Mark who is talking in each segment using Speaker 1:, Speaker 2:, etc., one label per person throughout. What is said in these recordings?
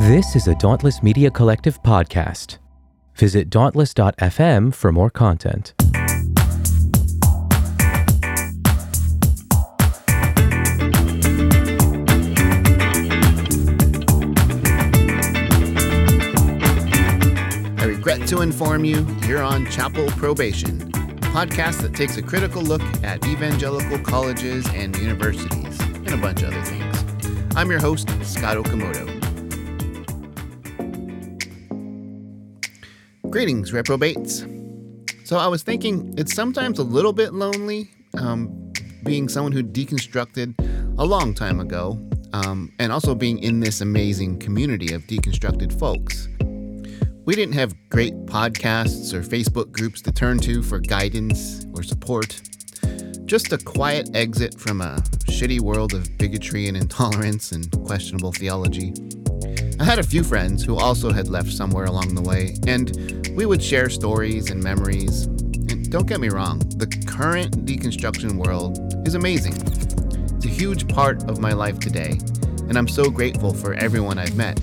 Speaker 1: This is a Dauntless Media Collective podcast. Visit dauntless.fm for more content.
Speaker 2: I regret to inform you, you're on Chapel Probation, a podcast that takes a critical look at evangelical colleges and universities, and a bunch of other things. I'm your host, Scott Okamoto. Greetings, reprobates. So I was thinking it's sometimes a little bit lonely um, being someone who deconstructed a long time ago, um, and also being in this amazing community of deconstructed folks. We didn't have great podcasts or Facebook groups to turn to for guidance or support. Just a quiet exit from a shitty world of bigotry and intolerance and questionable theology. I had a few friends who also had left somewhere along the way, and we would share stories and memories. And don't get me wrong, the current deconstruction world is amazing. It's a huge part of my life today, and I'm so grateful for everyone I've met.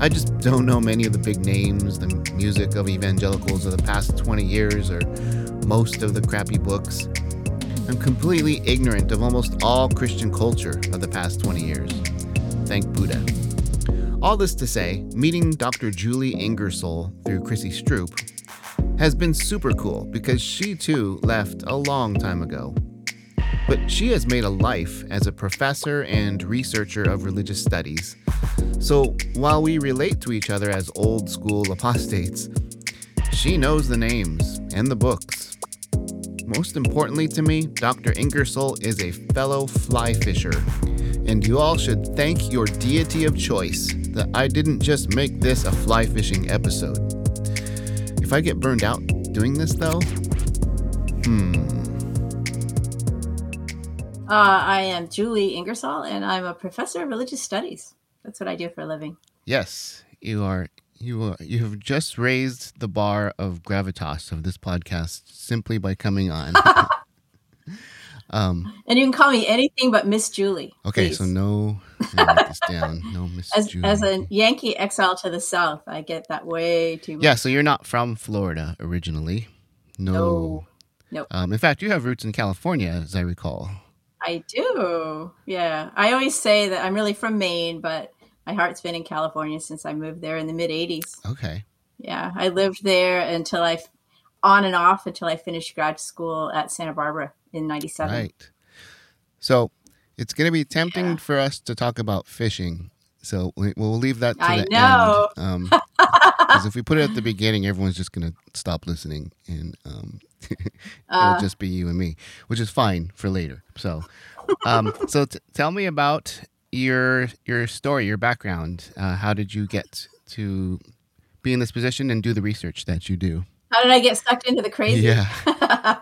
Speaker 2: I just don't know many of the big names, the music of evangelicals of the past 20 years, or most of the crappy books. I'm completely ignorant of almost all Christian culture of the past 20 years. Thank Buddha. All this to say, meeting Dr. Julie Ingersoll through Chrissy Stroop has been super cool because she too left a long time ago. But she has made a life as a professor and researcher of religious studies. So while we relate to each other as old school apostates, she knows the names and the books. Most importantly to me, Dr. Ingersoll is a fellow fly fisher, and you all should thank your deity of choice that I didn't just make this a fly fishing episode. If I get burned out doing this though, hmm.
Speaker 3: Uh, I am Julie Ingersoll, and I'm a professor of religious studies. That's what I do for a living.
Speaker 2: Yes, you are. You are. You have just raised the bar of gravitas of this podcast simply by coming on. um.
Speaker 3: And you can call me anything but Miss Julie.
Speaker 2: Okay,
Speaker 3: please.
Speaker 2: so no. Let me write this down. No, Miss
Speaker 3: as,
Speaker 2: Julie.
Speaker 3: as a Yankee exile to the South, I get that way too much.
Speaker 2: yeah, so you're not from Florida originally. No.
Speaker 3: No. Nope.
Speaker 2: Um, in fact, you have roots in California, as I recall.
Speaker 3: I do. Yeah. I always say that I'm really from Maine, but my heart's been in California since I moved there in the mid 80s.
Speaker 2: Okay.
Speaker 3: Yeah. I lived there until I, on and off until I finished grad school at Santa Barbara in 97.
Speaker 2: Right. So it's going to be tempting
Speaker 3: Yeah.
Speaker 2: for us to talk about fishing. So we, we'll leave that to
Speaker 3: I
Speaker 2: the
Speaker 3: know.
Speaker 2: end. Because if we put it at the beginning, everyone's just going to stop listening, and um,
Speaker 3: Uh,
Speaker 2: it'll just be you and me, which is fine for later. So, um, so t- tell me about your your story, your background. Uh, how did you get to be in this position and do the research that you do?
Speaker 3: How did I get sucked into the crazy?
Speaker 2: Yeah.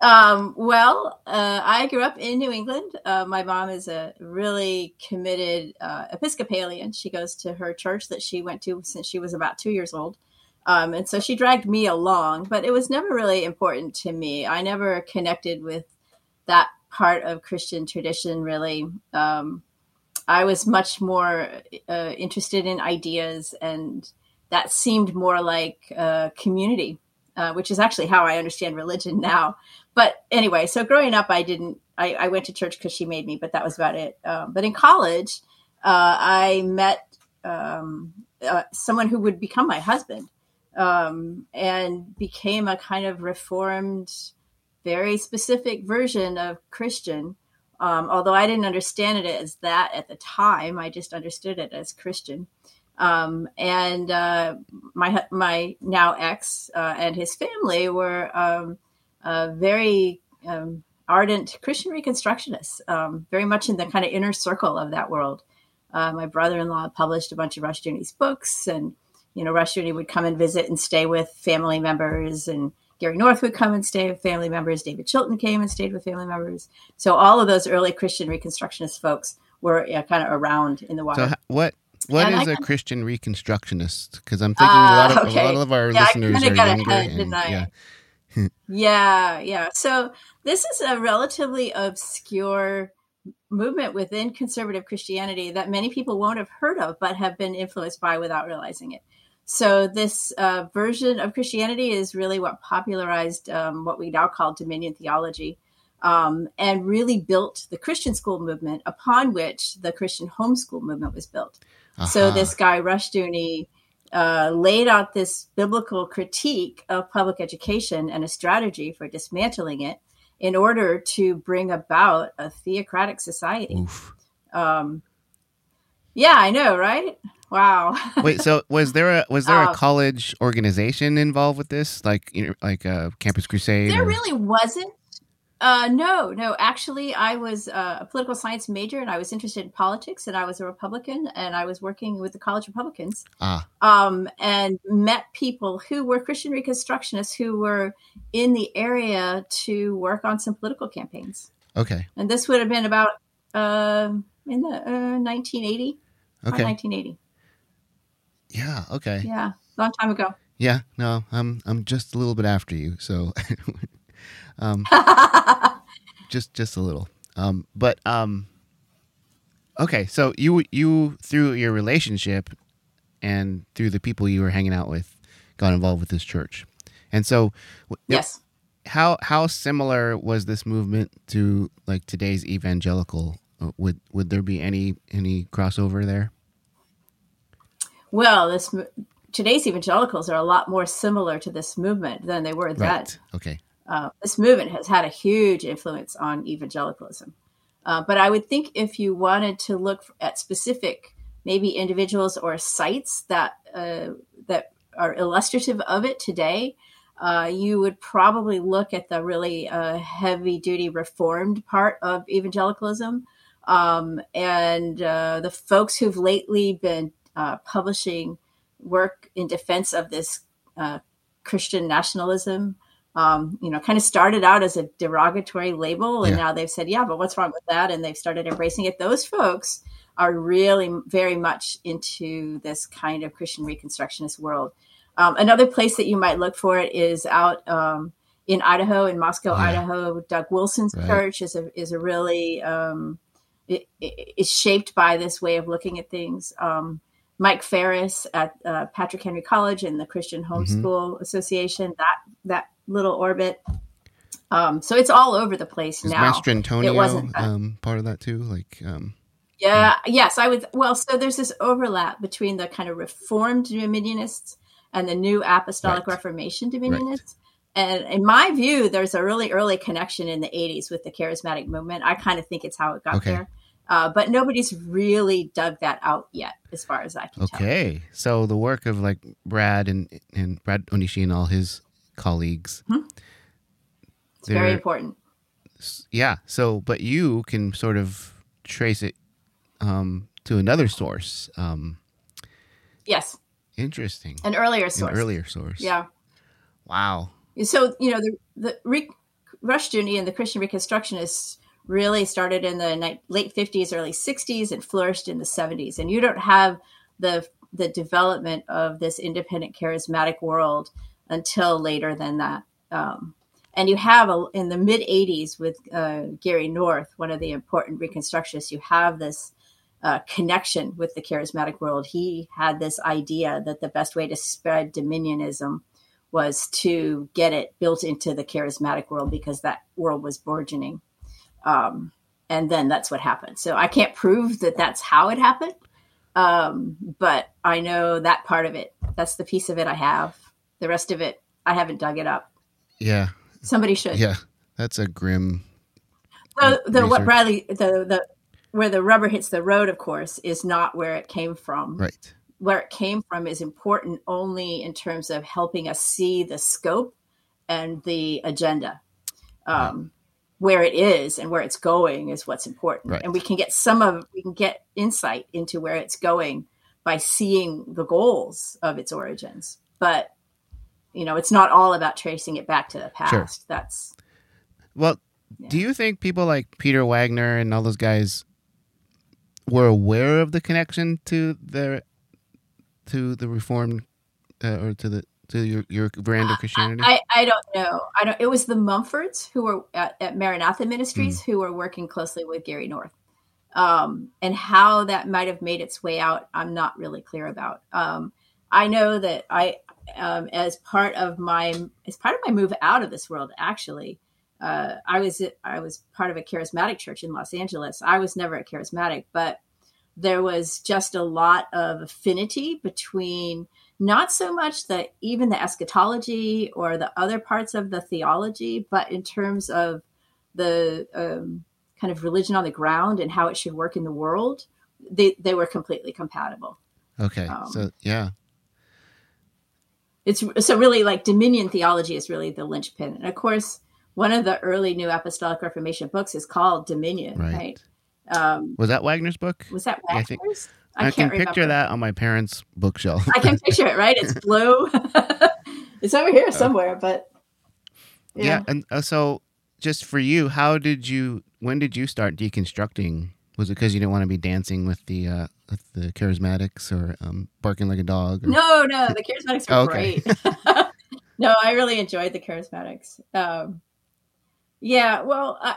Speaker 3: um, well, uh, I grew up in New England. Uh, my mom is a really committed uh, Episcopalian. She goes to her church that she went to since she was about two years old. Um, and so she dragged me along, but it was never really important to me. I never connected with that part of Christian tradition, really. Um, I was much more uh, interested in ideas, and that seemed more like uh, community, uh, which is actually how I understand religion now. But anyway, so growing up, I didn't. I, I went to church because she made me, but that was about it. Um, but in college, uh, I met um, uh, someone who would become my husband, um, and became a kind of reformed, very specific version of Christian. Um, although I didn't understand it as that at the time, I just understood it as Christian. Um, and uh, my my now ex uh, and his family were um, uh, very um, ardent Christian Reconstructionists, um, very much in the kind of inner circle of that world. Uh, my brother-in-law published a bunch of Rush Rushdoony's books, and you know Rush Rushdoony would come and visit and stay with family members, and Gary North would come and stay with family members. David Chilton came and stayed with family members. So all of those early Christian Reconstructionist folks were yeah, kind of around in the water.
Speaker 2: So what what
Speaker 3: And
Speaker 2: is
Speaker 3: I
Speaker 2: a Christian Reconstructionist? Because I'm thinking a lot of
Speaker 3: Ah, okay.
Speaker 2: a lot of our
Speaker 3: Yeah,
Speaker 2: listeners are younger.
Speaker 3: ahead,
Speaker 2: and, yeah.
Speaker 3: Yeah, yeah. So this is a relatively obscure movement within conservative Christianity that many people won't have heard of, but have been influenced by without realizing it. So this uh, version of Christianity is really what popularized um, what we now call dominion theology, um, and really built the Christian school movement upon which the Christian homeschool movement was built. Uh-huh. So this guy Rushdoony uh, laid out this biblical critique of public education and a strategy for dismantling it in order to bring about a theocratic society. Um, yeah, I know, right? Wow.
Speaker 2: Wait, so was there a was there a um, college organization involved with this, like you know, like a Campus Crusade?
Speaker 3: There or? really wasn't. Uh, no, no. Actually, I was uh, a political science major, and I was interested in politics, and I was a Republican, and I was working with the College Republicans, ah. um, and met people who were Christian Reconstructionists who were in the area to work on some political campaigns.
Speaker 2: Okay.
Speaker 3: And this would have been about uh, in the 1980. Uh, okay. 1980.
Speaker 2: Yeah. Okay.
Speaker 3: Yeah, long time ago.
Speaker 2: Yeah. No, I'm I'm just a little bit after you, so. um, just just a little. Um, but um. Okay, so you you through your relationship, and through the people you were hanging out with, got involved with this church, and so
Speaker 3: yes.
Speaker 2: how how similar was this movement to like today's evangelical? Uh, would would there be any any crossover there?
Speaker 3: Well, this today's evangelicals are a lot more similar to this movement than they were right. then.
Speaker 2: Okay.
Speaker 3: Uh, this movement has had a huge influence on evangelicalism. Uh, but I would think if you wanted to look at specific, maybe individuals or sites that uh, that are illustrative of it today, uh, you would probably look at the really uh, heavy duty reformed part of evangelicalism. Um, and uh, the folks who've lately been publishing work in defense of this Christian nationalism. Um, you know, kind of started out as a derogatory label, and yeah. now they've said, "Yeah, but what's wrong with that?" And they've started embracing it. Those folks are really very much into this kind of Christian Reconstructionist world. Um, another place that you might look for it is out um, in Idaho, in Moscow, yeah. Idaho. Doug Wilson's right. church is a is a really um, it, it, it's shaped by this way of looking at things. Um, Mike Farris at uh, Patrick Henry College and the Christian mm-hmm. Homeschool mm-hmm. Association, that that little orbit. Um, so it's all over the place
Speaker 2: Is
Speaker 3: now.
Speaker 2: Master Antonio it wasn't, uh, um, part of that too? Like, um,
Speaker 3: yeah, yes, I would. Well, so there's this overlap between the kind of Reformed Dominionists and the New Apostolic right. Reformation Dominionists. Right. And in my view, there's a really early connection in the 80s with the charismatic movement. I kind of think it's how it got okay. there. Uh, but nobody's really dug that out yet, as far as I can
Speaker 2: okay. tell. Okay, so the work of like Brad and and Brad Onishi and all his colleagues.
Speaker 3: Hmm? It's very important.
Speaker 2: Yeah. So, but you can sort of trace it um, to another source. Um,
Speaker 3: yes.
Speaker 2: Interesting.
Speaker 3: An earlier source.
Speaker 2: An earlier source.
Speaker 3: Yeah.
Speaker 2: Wow.
Speaker 3: So you know the the Re- and the Christian Reconstructionists really started in the late 50s, early 60s, and flourished in the 70s. And you don't have the the development of this independent charismatic world until later than that. Um, and you have a, in the mid 80s with uh, Gary North, one of the important reconstructionists, you have this uh, connection with the charismatic world. He had this idea that the best way to spread dominionism was to get it built into the charismatic world because that world was burgeoning. Um, and then that's what happened. So I can't prove that that's how it happened, um, but I know that part of it. That's the piece of it I have. The rest of it, I haven't dug it up.
Speaker 2: Yeah,
Speaker 3: somebody should.
Speaker 2: Yeah, that's a grim.
Speaker 3: The, the what Bradley the the where the rubber hits the road, of course, is not where it came from.
Speaker 2: Right.
Speaker 3: Where it came from is important only in terms of helping us see the scope and the agenda. Um, where it is and where it's going is what's important. Right. And we can get some of we can get insight into where it's going by seeing the goals of its origins. But you know, it's not all about tracing it back to the past. Sure. That's
Speaker 2: well. Yeah. Do you think people like Peter Wagner and all those guys were aware of the connection to their to the reformed uh, or to the to your, your brand of Christianity?
Speaker 3: I, I don't know. I don't. It was the Mumfords who were at, at Maranatha Ministries mm. who were working closely with Gary North, um, and how that might have made its way out. I'm not really clear about. Um, I know that I, um, as part of my as part of my move out of this world, actually, uh, I was I was part of a charismatic church in Los Angeles. I was never a charismatic, but there was just a lot of affinity between not so much the even the eschatology or the other parts of the theology, but in terms of the um, kind of religion on the ground and how it should work in the world, they they were completely compatible.
Speaker 2: Okay, um, so yeah,
Speaker 3: it's so really like dominion theology is really the linchpin, and of course one of the early New Apostolic Reformation books is called Dominion, right? right?
Speaker 2: Um, was that wagner's book?
Speaker 3: Was that Waggoner's? Yeah, I, think,
Speaker 2: I, I can picture that on my parents' bookshelf.
Speaker 3: I can picture it, right? It's blue. it's over here uh, somewhere, but
Speaker 2: yeah. yeah and uh, so, just for you, how did you? When did you start deconstructing? Was it because you didn't want to be dancing with the uh, with the charismatics or um, barking like a dog? Or...
Speaker 3: No, no, the charismatics are oh, okay. great. no, I really enjoyed the charismatics. Um, yeah, well, I,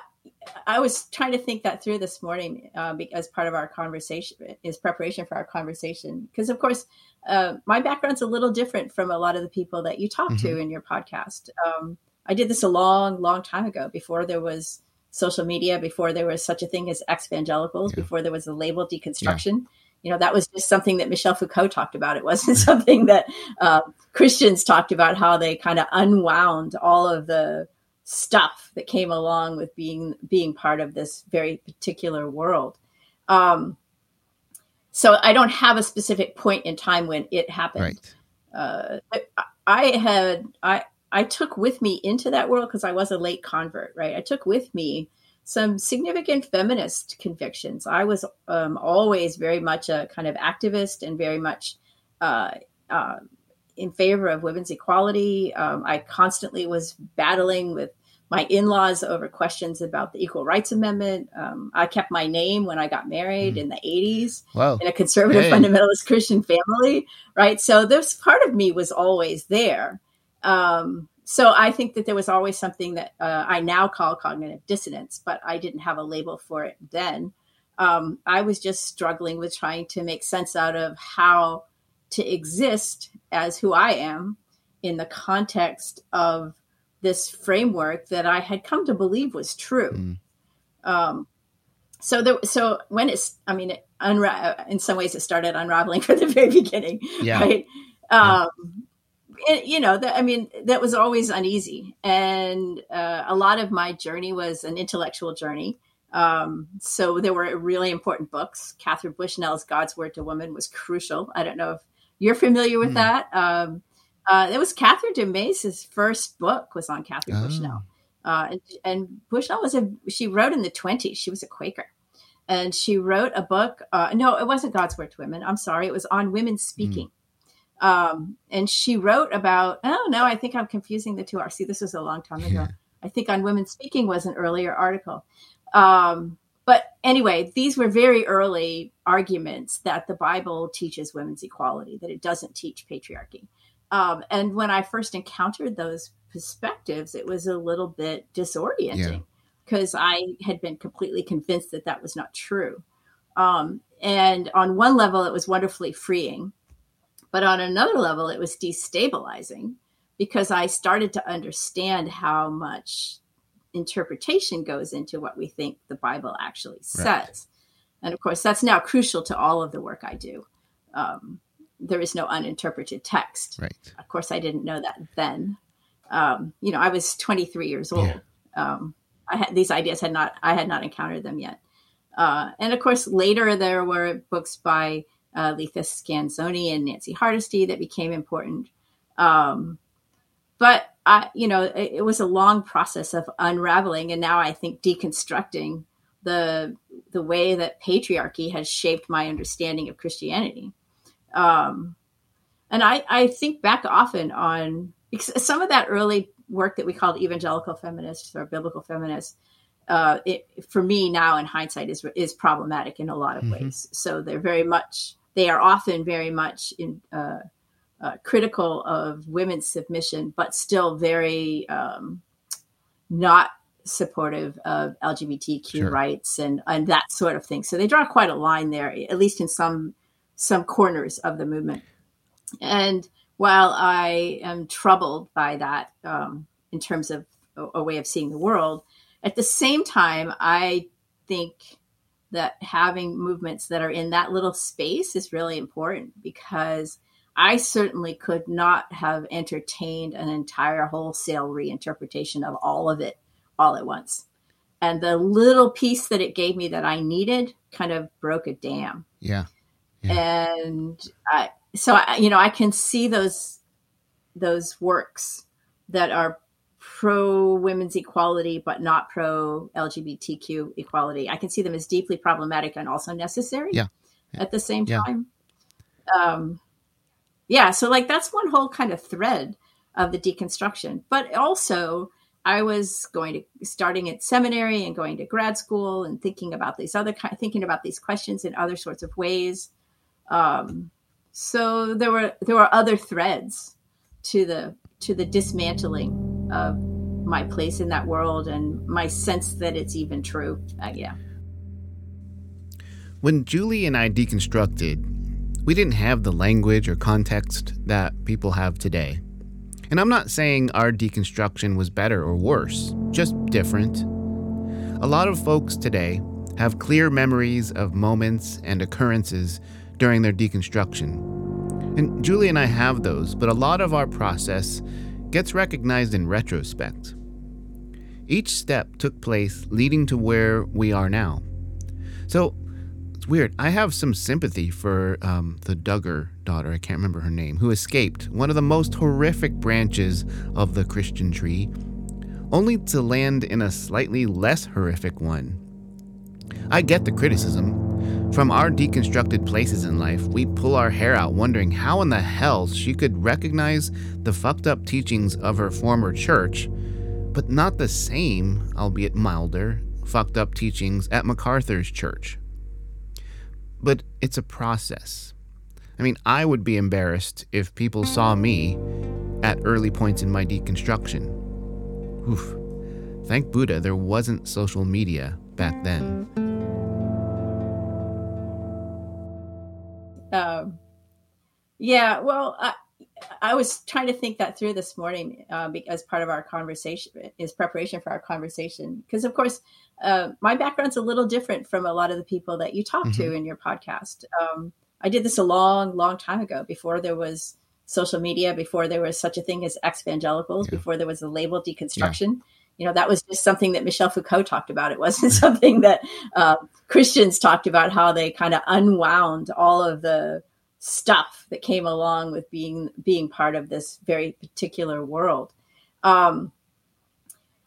Speaker 3: I, was trying to think that through this morning uh, as part of our conversation, is preparation for our conversation. Because, of course, uh, my background's a little different from a lot of the people that you talk mm-hmm. to in your podcast. Um, I did this a long, long time ago before there was social media, before there was such a thing as evangelicals, yeah. before there was the label deconstruction. Yeah. You know, that was just something that Michel Foucault talked about. It wasn't something that uh, Christians talked about how they kind of unwound all of the stuff that came along with being being part of this very particular world. Um, so I don't have a specific point in time when it happened. Right. Uh, I, I had I I took with me into that world because I was a late convert, right? I took with me some significant feminist convictions. I was um, always very much a kind of activist and very much uh, uh, in favor of women's equality. Um, I constantly was battling with my in-laws over questions about the Equal Rights Amendment. Um, I kept my name when I got married mm. in the 80s wow. in a conservative hey. fundamentalist Christian family, right? So this part of me was always there. Um, so I think that there was always something that uh, I now call cognitive dissonance, but I didn't have a label for it then. Um, I was just struggling with trying to make sense out of how to exist as who I am in the context of this framework that I had come to believe was true. Mm. Um, so there, so when it's, I mean, it unra- in some ways it started unraveling from the very beginning, yeah. right? Um, yeah. It, you know, that, I mean, that was always uneasy. And uh, a lot of my journey was an intellectual journey. Um, so there were really important books. Katharine Bushnell's God's Word to Woman was crucial. I don't know if you're familiar with mm. that. Um, uh, it was Kristin Du Mez's first book was on Katharine oh. Bushnell. Uh, and, and, Bushnell was a she wrote in the 20s. She was a Quaker, and she wrote a book. Uh, no, it wasn't God's Word to Women. I'm sorry, it was on women speaking. Mm. Um, and she wrote about. Oh no, I think I'm confusing the two. Are see, this was a long time ago. Yeah. I think on women speaking was an earlier article. Um, but anyway, these were very early arguments that the Bible teaches women's equality, that it doesn't teach patriarchy. Um, and when I first encountered those perspectives, it was a little bit disorienting because yeah. I had been completely convinced that that was not true. Um, and on one level, it was wonderfully freeing. But on another level, it was destabilizing because I started to understand how much interpretation goes into what we think the Bible actually says. Right. And of course, that's now crucial to all of the work I do. Um, there is no uninterpreted text.
Speaker 2: Right.
Speaker 3: Of course, I didn't know that then. Um, you know, I was 23 years old. Yeah. Um, I had these ideas had not I had not encountered them yet. Uh, and of course, later there were books by uh, Letha Scanzoni and Nancy Hardesty that became important. Um, but I, you know, it, it, was a long process of unraveling, and now I think deconstructing the the way that patriarchy has shaped my understanding of Christianity. Um, and I, I think back often on some of that early work that we called evangelical feminists or biblical feminists. Uh, it, for me now in hindsight is is problematic in a lot of mm-hmm. ways. So they're very much they are often very much in uh, uh, critical of women's submission, but still very um, not supportive of LGBTQ
Speaker 2: Sure.
Speaker 3: rights and and that sort of thing. So they draw quite a line there, at least in some some corners of the movement. And while I am troubled by that um, in terms of a, a way of seeing the world, at the same time, I think that having movements that are in that little space is really important because I certainly could not have entertained an entire wholesale reinterpretation of all of it all at once. And the little piece that it gave me that I needed kind of broke a dam.
Speaker 2: Yeah.
Speaker 3: And I, so I, you know, I can see those those works that are pro women's equality but not pro LGBTQ equality. I can see them as deeply problematic and also necessary.
Speaker 2: Yeah.
Speaker 3: At the same
Speaker 2: Yeah.
Speaker 3: time. Um, yeah. So like that's one whole kind of thread of the deconstruction. But also, I was going to starting at seminary and going to grad school and thinking about these other ki- thinking about these questions in other sorts of ways. Um, so there were there were other threads to the to the dismantling of my place in that world and my sense that it's even true. Uh, yeah.
Speaker 2: When Julie and I deconstructed, we didn't have the language or context that people have today. And I'm not saying our deconstruction was better or worse, just different. A lot of folks today have clear memories of moments and occurrences during their deconstruction. And Julie and I have those, but a lot of our process gets recognized in retrospect. Each step took place leading to where we are now. So it's weird. I have some sympathy for um, the Duggar daughter, I can't remember her name, who escaped one of the most horrific branches of the Christian tree, only to land in a slightly less horrific one. I get the criticism. From our deconstructed places in life, we pull our hair out wondering how in the hell she could recognize the fucked up teachings of her former church, but not the same, albeit milder, fucked up teachings at MacArthur's church but it's a process. I mean, I would be embarrassed if people saw me at early points in my deconstruction. Oof. Thank Buddha there wasn't social media back then.
Speaker 3: Um, yeah, well, I, I was trying to think that through this morning uh, as part of our conversation, is preparation for our conversation. Because, of course, uh, my background's a little different from a lot of the people that you talk to in your podcast. Um, I did this a long, long time ago before there was social media, before there was such a thing as evangelicals,
Speaker 2: Yeah.
Speaker 3: before there was the label deconstruction. You know, that was just something that Michel Foucault talked about. It wasn't something that uh, Christians talked about how they kind of unwound all of the stuff that came along with being being part of this very particular world. Um,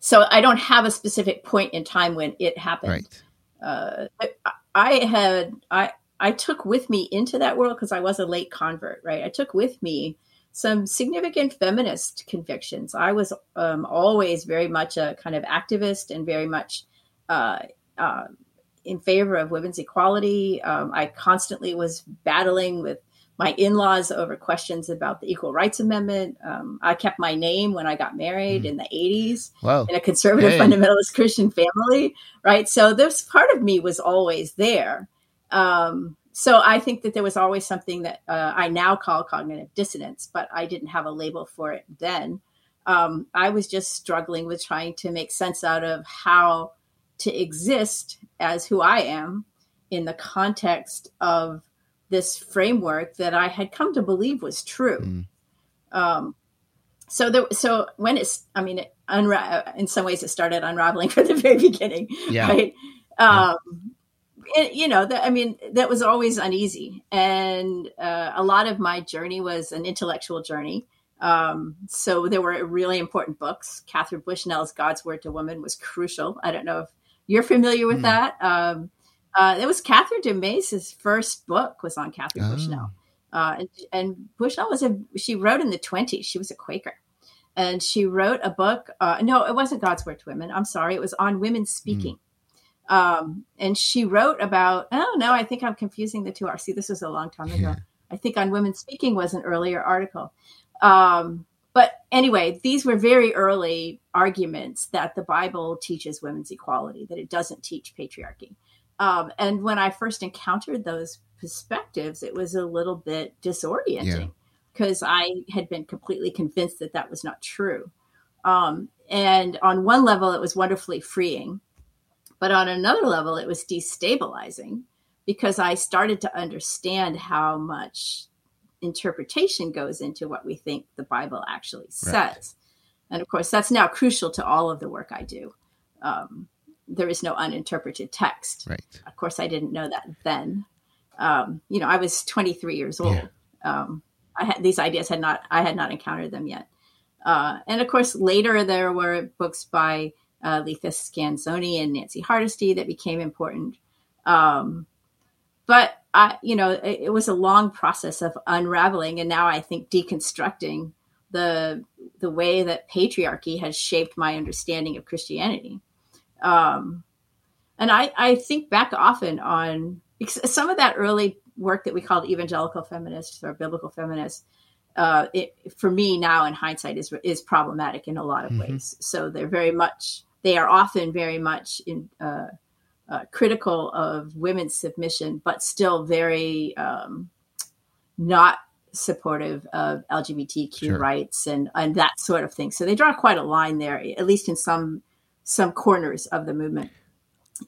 Speaker 3: so I don't have a specific point in time when it happened.
Speaker 2: Right.
Speaker 3: Uh, I, I had I I took with me into that world because I was a late convert, right? I took with me some significant feminist convictions. I was um, always very much a kind of activist and very much uh, uh, in favor of women's equality. Um, I constantly was battling with my in-laws over questions about the Equal Rights Amendment. Um, I kept my name when I got married in the 80s
Speaker 2: Well,
Speaker 3: in a conservative fundamentalist Christian family, right? So this part of me was always there. Um, so I think that there was always something that uh, I now call cognitive dissonance, but I didn't have a label for it then. Um, I was just struggling with trying to make sense out of how to exist as who I am in the context of this framework that I had come to believe was true.
Speaker 2: Mm.
Speaker 3: Um, so there, so when it's, I mean, it unra- in some ways it started unraveling from the very beginning,
Speaker 2: Yeah.
Speaker 3: right? Um, it- you know, that, I mean, that was always uneasy, and uh, a lot of my journey was an intellectual journey. Um, so there were really important books. Katharine Bushnell's "God's Word to Woman" was crucial. I don't know if you're familiar with
Speaker 2: Hmm.
Speaker 3: that. Um, uh, it was Kristin Du Mez's first book was on Katharine
Speaker 2: Oh.
Speaker 3: Bushnell. Uh, and, and Bushnell was a she wrote in the 20s. She was a Quaker, and she wrote a book. Uh, no, it wasn't God's Word to Women. I'm sorry, it was on women speaking. Um, and she wrote about. Oh no, I think I'm confusing the two. See, this was a long time ago. I think on women speaking was an earlier article. Um, but anyway, these were very early arguments that the Bible teaches women's equality, that it doesn't teach patriarchy. Um, and when I first encountered those perspectives, it was a little bit disorienting because yeah. I had been completely convinced that that was not true. Um, and on one level, it was wonderfully freeing. But on another level, it was destabilizing because I started to understand how much interpretation goes into what we think the Bible actually says. Right. And of course, that's now crucial to all of the work I do. Um, there is no uninterpreted text.
Speaker 2: Right.
Speaker 3: Of course, I didn't know that then. Um, you know, I was 23 years old. Yeah. Um, I had these ideas had not I had not encountered them yet. Uh, and of course, later there were books by uh, Letha Scanzoni and Nancy Hardesty that became important. Um, but I, you know, it, it, was a long process of unraveling, and now I think deconstructing the the way that patriarchy has shaped my understanding of Christianity. Um, and I, I think back often on some of that early work that we called evangelical feminists or biblical feminists. Uh, it, for me now in hindsight is is problematic in a lot of mm-hmm. ways. So they're very much they are often very much in, uh, uh, critical of women's submission, but still very um, not supportive of LGBTQ sure. rights and and that sort of thing. So they draw quite a line there, at least in some some corners of the movement.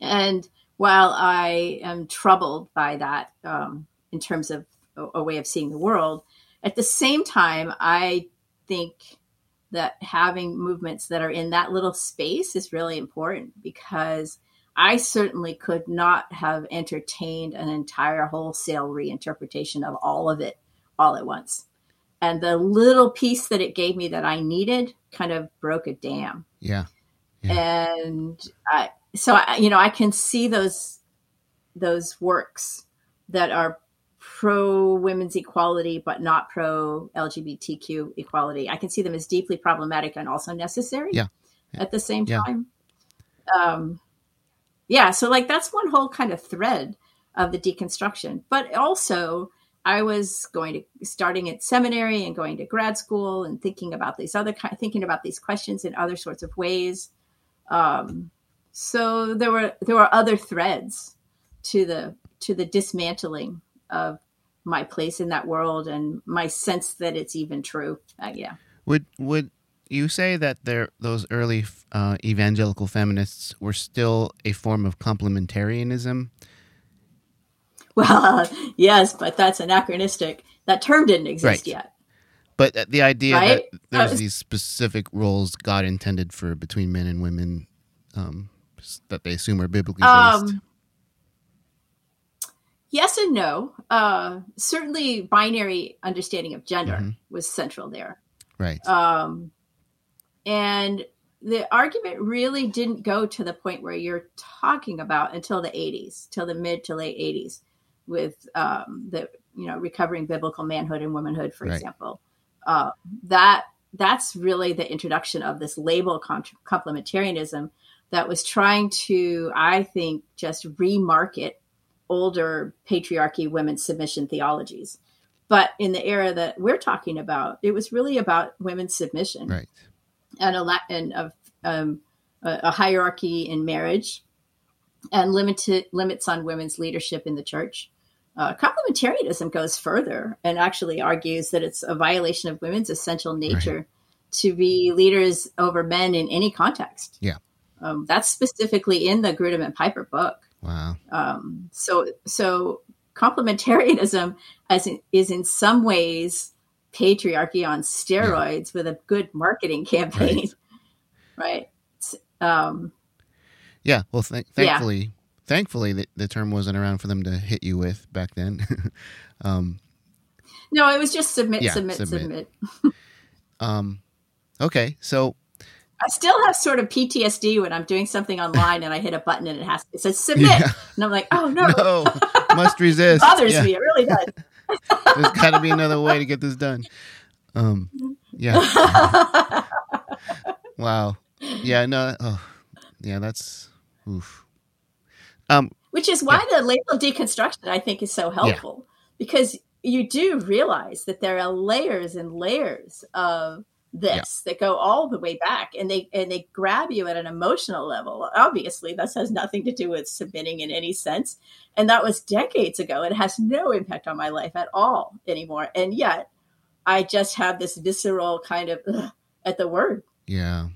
Speaker 3: And while I am troubled by that um, in terms of a, a way of seeing the world, at the same time, I think that having movements that are in that little space is really important because I certainly could not have entertained an entire wholesale reinterpretation of all of it all at once. And the little piece that it gave me that I needed kind of broke a dam.
Speaker 2: Yeah.
Speaker 3: yeah. And I, so, I, you know, I can see those, those works that are pro women's equality but not pro LGBTQ equality. I can see them as deeply problematic and also necessary.
Speaker 2: Yeah.
Speaker 3: At the same time. Yeah. Um, yeah. So like that's one whole kind of thread of the deconstruction. But also, I was going to starting at seminary and going to grad school and thinking about these other kind thinking about these questions in other sorts of ways. Um, so there were there were other threads to the to the dismantling of my place in that world and my sense that it's even true. Uh, yeah.
Speaker 2: Would would you say that there those early uh, evangelical feminists were still a form of complementarianism?
Speaker 3: Well, yes, but that's anachronistic. That term didn't exist
Speaker 2: right.
Speaker 3: yet.
Speaker 2: But the idea right? that there's uh, these specific roles God intended for between men and women um, that they assume are biblically based. Um,
Speaker 3: yes and no. Uh, certainly, binary understanding of gender mm-hmm. was central there.
Speaker 2: Right.
Speaker 3: Um, and the argument really didn't go to the point where you're talking about until the 80s, till the mid to late 80s, with um, the you know recovering biblical manhood and womanhood, for right. example. Uh, that that's really the introduction of this label complementarianism that was trying to, I think, just remarket older patriarchy women's submission theologies. But in the era that we're talking about, it was really about women's submission,
Speaker 2: right?
Speaker 3: And a and of um, a, a hierarchy in marriage, and limited limits on women's leadership in the church. Uh, complementarianism goes further and actually argues that it's a violation of women's essential nature right. to be leaders over men in any context.
Speaker 2: Yeah,
Speaker 3: um, that's specifically in the Grudem and Piper book.
Speaker 2: Wow.
Speaker 3: Um, so so complementarianism as in, is in some ways patriarchy on steroids yeah. with a good marketing campaign, right? right? Um,
Speaker 2: yeah. Well, th- thankfully, yeah. thankfully, the, the, term wasn't around for them to hit you with back then. um,
Speaker 3: no, it was just submit, yeah, submit, submit. submit.
Speaker 2: um, okay, so
Speaker 3: I still have sort of PTSD when I'm doing something online and I hit a button and it has it says submit, yeah. and I'm like, oh no,
Speaker 2: no, must resist.
Speaker 3: it bothers yeah. me. It really does.
Speaker 2: There's got to be another way to get this done. Um, yeah. wow. Yeah. No. Oh, yeah. That's oof. Um,
Speaker 3: which is why yeah. the label deconstruction I think is so helpful because you do realize that there are layers and layers of this yeah. that go all the way back and they and they grab you at an emotional level. Obviously this has nothing to do with submitting in any sense and that was decades ago. It has no impact on my life at all anymore and yet i just have this visceral kind of ugh, at the word.
Speaker 2: Yeah.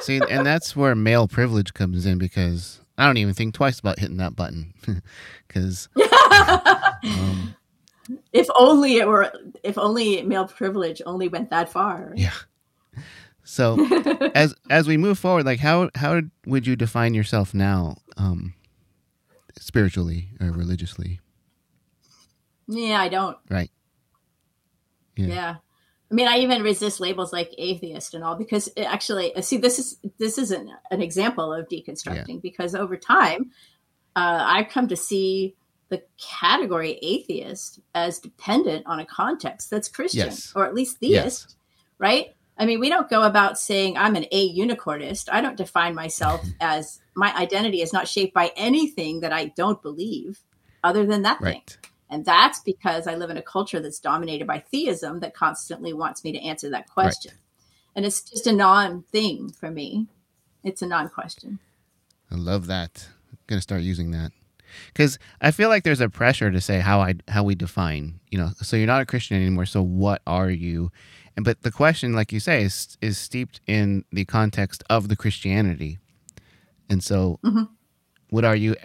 Speaker 2: See and that's where male privilege comes in because i don't even think twice about hitting that button because
Speaker 3: um, if only it were if only male privilege only went that far
Speaker 2: yeah so as as we move forward like how how would you define yourself now um spiritually or religiously
Speaker 3: yeah i don't
Speaker 2: right
Speaker 3: yeah. yeah. I mean, I even resist labels like atheist and all because actually, see, this is this isn't an example of deconstructing yeah. because over time, uh, I've come to see the category atheist as dependent on a context that's Christian yes. or at least theist, yes. right? I mean, we don't go about saying I'm an a unicornist. I don't define myself as my identity is not shaped by anything that I don't believe other than that right. thing. And that's because I live in a culture that's dominated by theism that constantly wants me to answer that question. Right. And it's just a non thing for me. It's a non question.
Speaker 2: I love that. I'm going to start using that because I feel like there's a pressure to say how I how we define, you know. So you're not a Christian anymore. So what are you? And but the question, like you say, is is steeped in the context of the Christianity, and so mm-hmm. what are you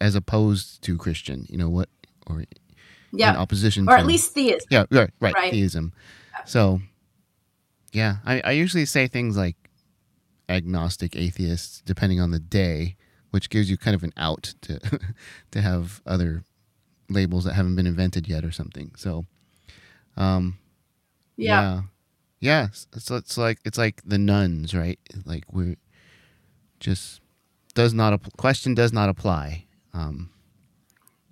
Speaker 2: as opposed to Christian? You know what or
Speaker 3: yeah,
Speaker 2: opposition
Speaker 3: or
Speaker 2: to,
Speaker 3: at least theism.
Speaker 2: Yeah, right, right, right. theism. So yeah, I, I usually say things like agnostic atheists, depending on the day which gives you kind of an out to to have other labels that haven't been invented yet or something. So, um, yeah, yeah. yeah. So it's like it's like the nones, right? Like we're just does not question does not apply. Um,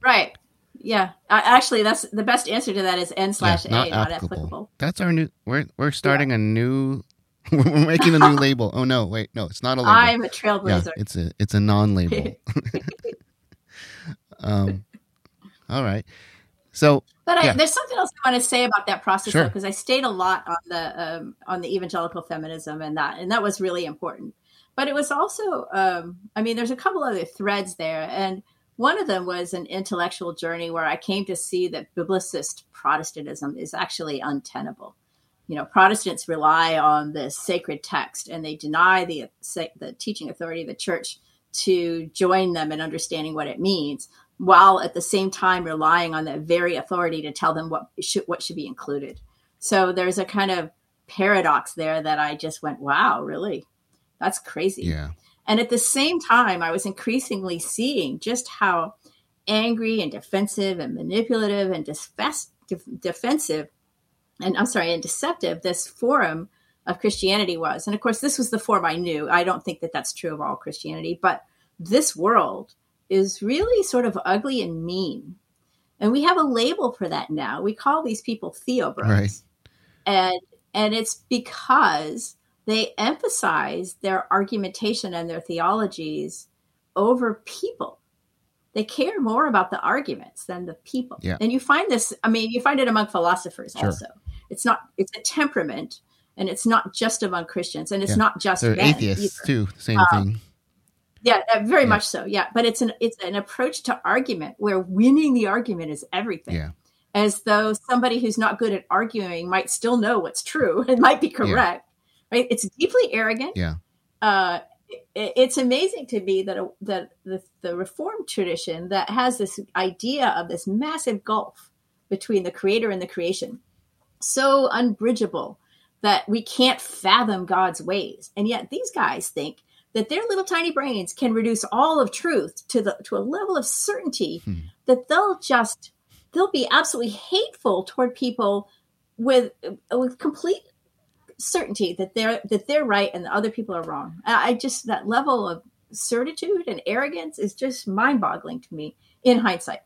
Speaker 3: right. Yeah. Uh, actually, that's the best answer to that is n slash a, not, not applicable.
Speaker 2: That's our new. We're we're starting yeah. a new We're making a new label. Oh no, wait, no, it's not a label.
Speaker 3: I'm a trailblazer.
Speaker 2: Yeah, it's a it's a non-label. um, all right. So,
Speaker 3: but I, yeah. there's something else I want to say about that process sure. because I stayed a lot on the um, on the evangelical feminism and that, and that was really important. But it was also, um, I mean, there's a couple other threads there, and one of them was an intellectual journey where I came to see that biblicist Protestantism is actually untenable you know, Protestants rely on the sacred text and they deny the the teaching authority of the church to join them in understanding what it means, while at the same time relying on that very authority to tell them what should what should be included. So there's a kind of paradox there that I just went, wow, really, that's crazy.
Speaker 2: Yeah.
Speaker 3: And at the same time, I was increasingly seeing just how angry and defensive and manipulative and defensive and I'm sorry, and deceptive this forum of Christianity was. And of course, this was the form I knew. I don't think that that's true of all Christianity, but this world is really sort of ugly and mean. And we have a label for that now. We call these people theobros. Right. And and it's because they emphasize their argumentation and their theologies over people they care more about the arguments than the people.
Speaker 2: Yeah.
Speaker 3: And you find this, I mean, you find it among philosophers sure. also. It's not, it's a temperament and it's not just among Christians and it's yeah. not just
Speaker 2: They're atheists either. too, same um, thing.
Speaker 3: Yeah, uh, very yeah. much so. Yeah, but it's an it's an approach to argument where winning the argument is everything.
Speaker 2: Yeah.
Speaker 3: As though somebody who's not good at arguing might still know what's true and might be correct. Yeah. Right? It's deeply arrogant.
Speaker 2: Yeah.
Speaker 3: Uh, it's amazing to me that a, that the, the reformed tradition that has this idea of this massive gulf between the creator and the creation so unbridgeable that we can't fathom god's ways and yet these guys think that their little tiny brains can reduce all of truth to the to a level of certainty hmm. that they'll just they'll be absolutely hateful toward people with with complete certainty that they're that they're right and the other people are wrong. I just that level of certitude and arrogance is just mind-boggling to me in hindsight.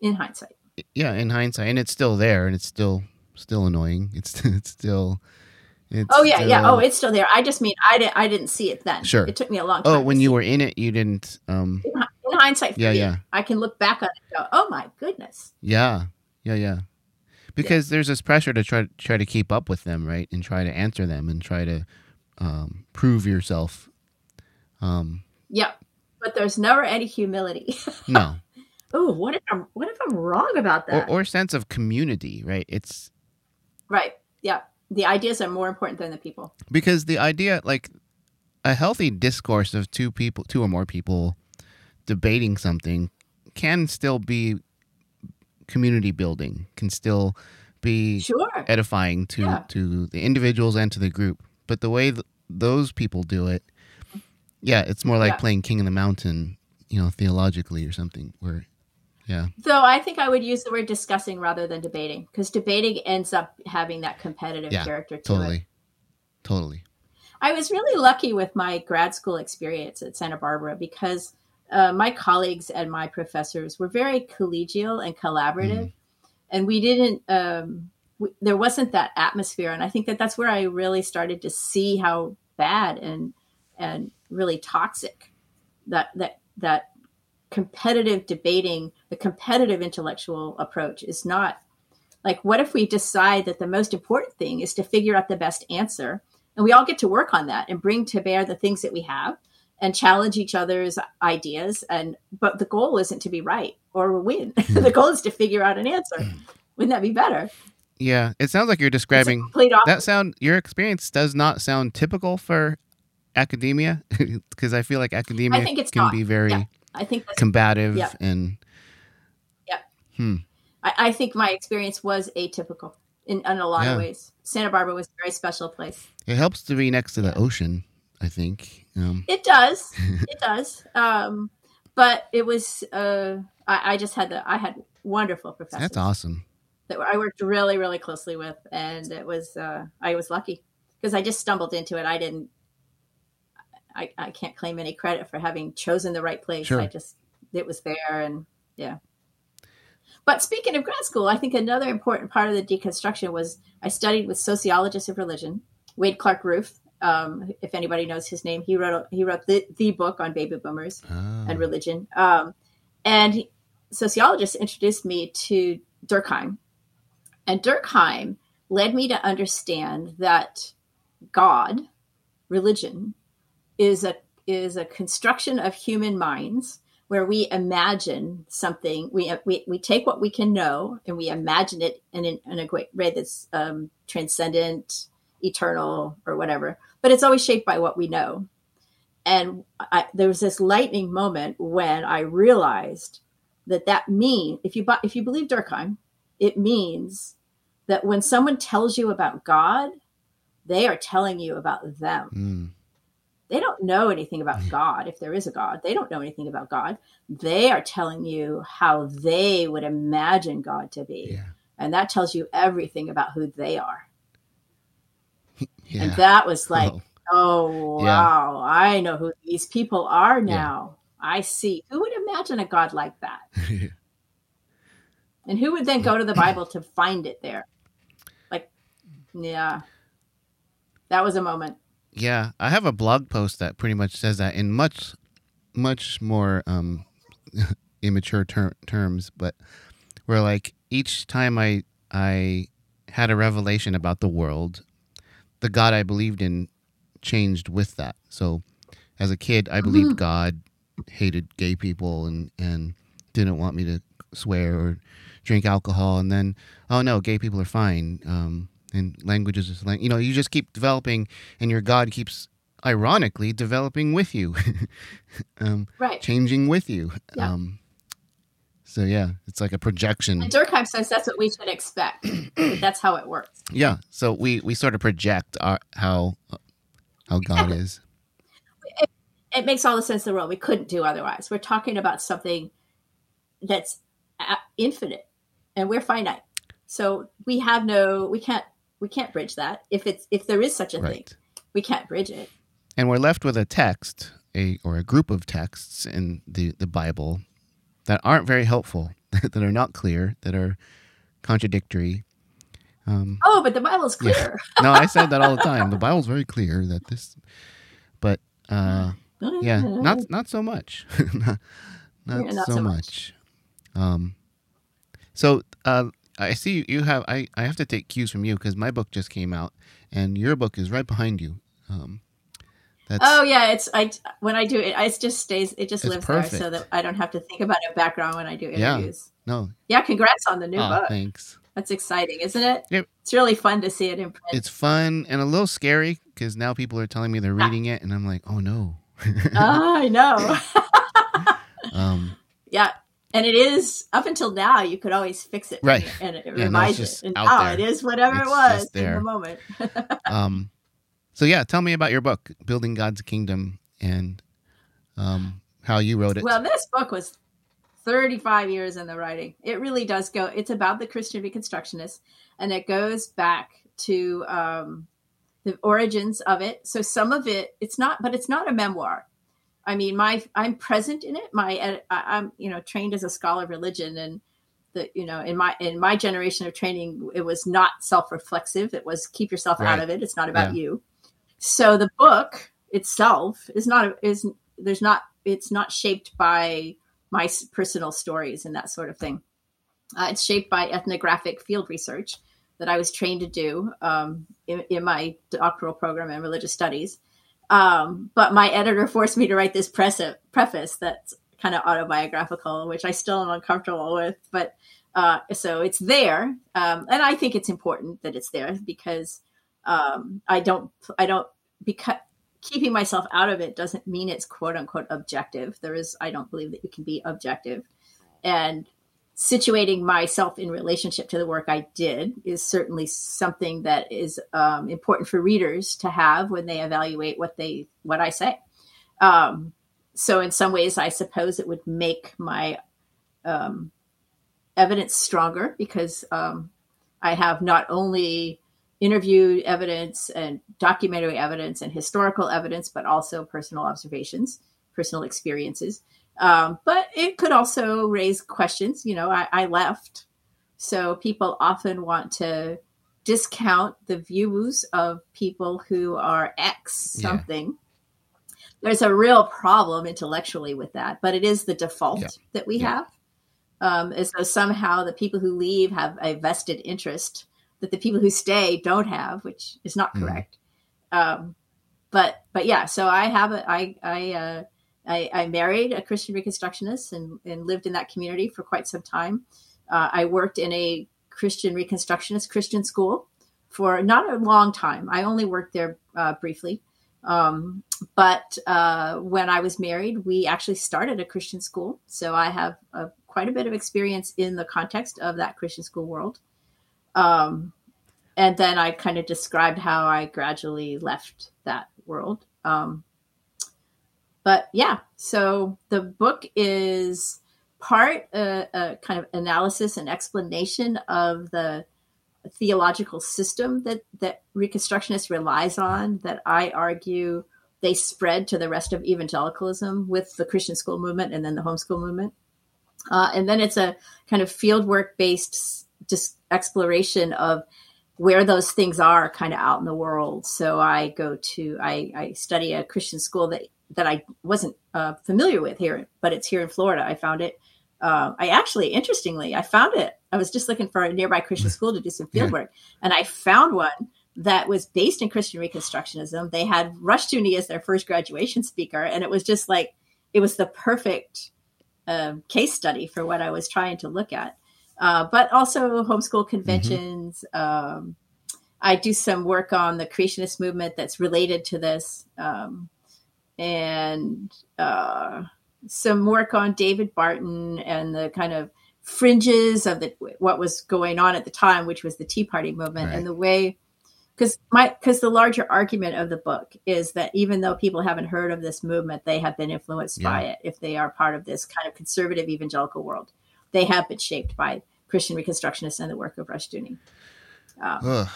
Speaker 3: In hindsight.
Speaker 2: Yeah, in hindsight, and it's still there, and it's still still annoying. It's it's still.
Speaker 3: It's oh yeah, still, yeah. Oh, it's still there. I just mean I didn't I didn't see it then.
Speaker 2: Sure,
Speaker 3: it took me a long
Speaker 2: oh,
Speaker 3: time.
Speaker 2: Oh, when you were in it, you didn't. um
Speaker 3: In, in hindsight,
Speaker 2: yeah, yeah.
Speaker 3: I can look back on it and go, "Oh my goodness."
Speaker 2: Yeah, Yeah, yeah. Because there's this pressure to try try to keep up with them, right? And try to answer them and try to um, prove yourself. Um,
Speaker 3: Yep. But there's never any humility.
Speaker 2: no.
Speaker 3: oh, what if I'm what if I'm wrong about
Speaker 2: or,
Speaker 3: that?
Speaker 2: or sense of community, right? It's
Speaker 3: right. Yeah. The ideas are more important than the people.
Speaker 2: because the idea, like a healthy discourse of two people, two or more people debating something, can still be community building, can still be
Speaker 3: Sure.
Speaker 2: edifying to
Speaker 3: Yeah.
Speaker 2: to the individuals and to the group. But the way th- those people do it, yeah, it's more like
Speaker 3: Yeah.
Speaker 2: playing King of the Mountain, you know, theologically or something. Where, yeah,
Speaker 3: Though I think I would use the word discussing rather than debating because debating ends up having that competitive
Speaker 2: Yeah,
Speaker 3: character to it.
Speaker 2: totally, totally.
Speaker 3: I was really lucky with my grad school experience at Santa Barbara because uh, my colleagues and my professors were very collegial and collaborative, and we didn't. Um, we, there wasn't that atmosphere, and I think that that's where I really started to see how bad and and really toxic that that that competitive debating, the competitive intellectual approach is not. Like, what if we decide that the most important thing is to figure out the best answer? and we all get to work on that and bring to bear the things that we have and challenge each other's ideas and but the goal isn't to be right or win hmm. the goal is to figure out an answer hmm. wouldn't that be better
Speaker 2: Yeah, it sounds like you're describing that sound. Your experience does not sound typical for academia because I feel like academia
Speaker 3: I think it's
Speaker 2: can
Speaker 3: not.
Speaker 2: be very
Speaker 3: Yeah. I think that's
Speaker 2: combative
Speaker 3: Yeah.
Speaker 2: and
Speaker 3: I, I think my experience was atypical in, in a lot
Speaker 2: Yeah.
Speaker 3: of ways santa barbara was a very special place
Speaker 2: it helps to be next to the ocean. I think. Um,
Speaker 3: It does. it does. Um, but it was. Uh, I, I just had the. I had wonderful professors.
Speaker 2: that's awesome.
Speaker 3: That I worked really, really closely with, and it was. Uh, I was lucky because I just stumbled into it. I didn't. I, I can't claim any credit for having chosen the right place.
Speaker 2: Sure.
Speaker 3: I just it was there, and yeah. But speaking of grad school, I think another important part of the deconstruction was I studied with sociologists of religion, Wade Clark Roof. Um, if anybody knows his name, he wrote he wrote the, the book on baby boomers
Speaker 2: Ah.
Speaker 3: and religion. Um, and he- sociologists introduced me to Durkheim, and Durkheim led me to understand that God, religion, is a is a construction of human minds where we imagine something. We we, we take what we can know and we imagine it in, an, in a way that's um, transcendent, eternal, or whatever. But it's always shaped by what we know and I, there was this lightning moment when I realized that that mean if you if you believe Durkheim, it means that when someone tells you about God, they are telling you about them.
Speaker 2: Mm,
Speaker 3: They don't know anything about mm. God if there is a God. They don't know anything about God. They are telling you how they would imagine God to be,
Speaker 2: yeah.
Speaker 3: and that tells you everything about who they are.
Speaker 2: Yeah.
Speaker 3: And that was oh. like,
Speaker 2: Oh.
Speaker 3: oh,
Speaker 2: Yeah.
Speaker 3: wow, I know who these people are now. I see. Who would imagine a God like that? And who would then go to the Bible to find it there? Like, yeah, that was a moment.
Speaker 2: Yeah, I have a blog post that pretty much says that in much, much more um, immature ter- terms, but where like each time I I had a revelation about the world, the God I believed in changed with that. So, as a kid, I believed God hated gay people and and didn't want me to swear or drink alcohol, and then oh no, gay people are fine. Um, and languages is like you know you just keep developing and your god keeps ironically developing with you um,
Speaker 3: Right.
Speaker 2: changing with you
Speaker 3: Yeah.
Speaker 2: um, so yeah it's like a projection
Speaker 3: And Durkheim says that's what we should expect. that's how it works.
Speaker 2: yeah so we we sort of project our, how how god is
Speaker 3: It makes all the sense in the world. We couldn't do otherwise. We're talking about something that's infinite, and we're finite. So we have no, we can't, we can't bridge that. If it's if there is such a thing, we can't bridge it.
Speaker 2: and we're left with a text a or a group of texts in the the bible that aren't very helpful that are not clear that are contradictory um,
Speaker 3: Oh, but the Bible's clear.
Speaker 2: no, I said that all the time. The Bible's very clear that this, but uh, yeah, not not so much, not, not,
Speaker 3: Yeah, not
Speaker 2: so,
Speaker 3: so
Speaker 2: much.
Speaker 3: much.
Speaker 2: Um, so uh, I see you, have I, I have to take cues from you because my book just came out and your book is right behind you. Um,
Speaker 3: that's, oh yeah, it's I when I do it, it just stays. It just lives
Speaker 2: perfect.
Speaker 3: there, so that I don't have to think about a background when I do interviews.
Speaker 2: Yeah, no,
Speaker 3: yeah. Congrats on the new
Speaker 2: oh,
Speaker 3: book.
Speaker 2: Thanks.
Speaker 3: That's exciting, isn't it?
Speaker 2: Yep.
Speaker 3: It's really fun to see it in print.
Speaker 2: It's fun and a little scary because now people are telling me they're reading it, and I'm like, oh no.
Speaker 3: oh, I know.
Speaker 2: um.
Speaker 3: Yeah, and it is up until now. You could always fix it,
Speaker 2: right?
Speaker 3: And, it
Speaker 2: yeah,
Speaker 3: reminds
Speaker 2: no,
Speaker 3: it. And now there. it is whatever
Speaker 2: it's
Speaker 3: it was in the moment.
Speaker 2: um. So yeah, tell me about your book, Building God's Kingdom, and um, how you wrote it.
Speaker 3: Well, this book was 35 years in the writing. It really does go. It's about the Christian Reconstructionists, and it goes back to um, the origins of it. So some of it, it's not, but it's not a memoir. I mean, my I'm present in it. My I'm you know trained as a scholar of religion, and the you know in my in my generation of training, it was not self reflexive. It was keep yourself right. out of it. It's not about yeah. you. So the book itself is not is there's not it's not shaped by my personal stories and that sort of thing. Uh, it's shaped by ethnographic field research that I was trained to do um, in, in, my doctoral program in religious studies. Um, but my editor forced me to write this preface that's kind of autobiographical, which I still am uncomfortable with. But uh, so it's there, um, and I think it's important that it's there because um, I don't, I don't because keeping myself out of it doesn't mean it's quote unquote objective. There is, I don't believe that you can be objective. And situating myself in relationship to the work I did is certainly something that is um, important for readers to have when they evaluate what they what I say. Um, so in some ways, I suppose it would make my um, evidence stronger because um, I have not only interview evidence and documentary evidence and historical evidence, but also personal observations, personal experiences. Um, but it could also raise questions. You know, I, I, left. So people often want to discount the views of people who are X something. Yeah. There's a real problem intellectually with that, but it is the default yeah. that we yeah. have. Um, as though somehow the people who leave have a vested interest that the people who stay don't have, which is not hmm. correct. Mm. Um, but but yeah, so I have a I I, uh, I, I married a Christian Reconstructionist and, and lived in that community for quite some time. Uh, I worked in a Christian Reconstructionist Christian school for not a long time. I only worked there uh, briefly. Um, but uh, when I was married, we actually started a Christian school. So I have quite a bit of experience in the context of that Christian school world. Um, and then I kind of described how I gradually left that world. Um, but yeah, so the book is part a, uh, a kind of analysis and explanation of the theological system that that Reconstructionist relies on. That I argue they spread to the rest of evangelicalism with the Christian school movement and then the homeschool movement. Uh, and then it's a kind of fieldwork based just exploration of where those things are kind of out in the world. So I go to I, I study a Christian school that that I wasn't uh, familiar with here, but it's here in Florida. I found it. Uh, I actually, interestingly, I found it. I was just looking for a nearby Christian school to do some field work, and I found one that was based in Christian Reconstructionism. They had Rush Rushdoony as their first graduation speaker, and it was just like it was the perfect uh, case study for what I was trying to look at uh, but also homeschool conventions. Mm-hmm. Um, I do some work on the creationist movement that's related to this, um, and uh, some work on David Barton and the kind of fringes of the what was going on at the time, which was the Tea Party movement, right. and the way because my because the larger argument of the book is that even though people haven't heard of this movement, they have been influenced yeah. by it if they are part of this kind of conservative evangelical world. They have been shaped by Christian Reconstructionists and the work of Rushdoony. Um, Ugh.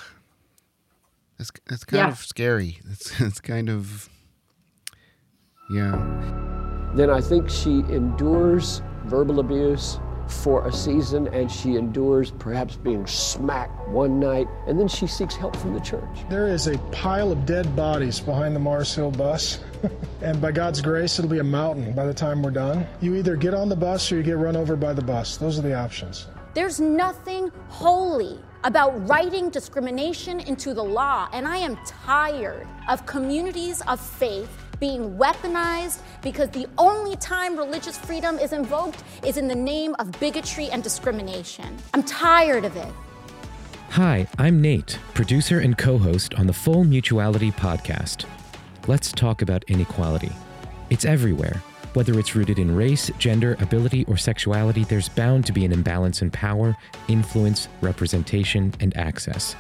Speaker 2: It's, it's kind yeah. of scary. It's, it's kind of, yeah.
Speaker 4: Then I think she endures verbal abuse for a season and she endures perhaps being smacked one night and then she seeks help from the church.
Speaker 5: There is a pile of dead bodies behind the Mars Hill bus. and by God's grace, it'll be a mountain by the time we're done. You either get on the bus or you get run over by the bus. Those are the options.
Speaker 6: There's nothing holy about writing discrimination into the law, and I am tired of communities of faith being weaponized because the only time religious freedom is invoked is in the name of bigotry and discrimination. I'm tired of it.
Speaker 1: Hi, I'm Nate, producer and co host on the Full Mutuality podcast. Let's talk about inequality. It's everywhere. Whether it's rooted in race, gender, ability, or sexuality, there's bound to be an imbalance in power, influence, representation, and access.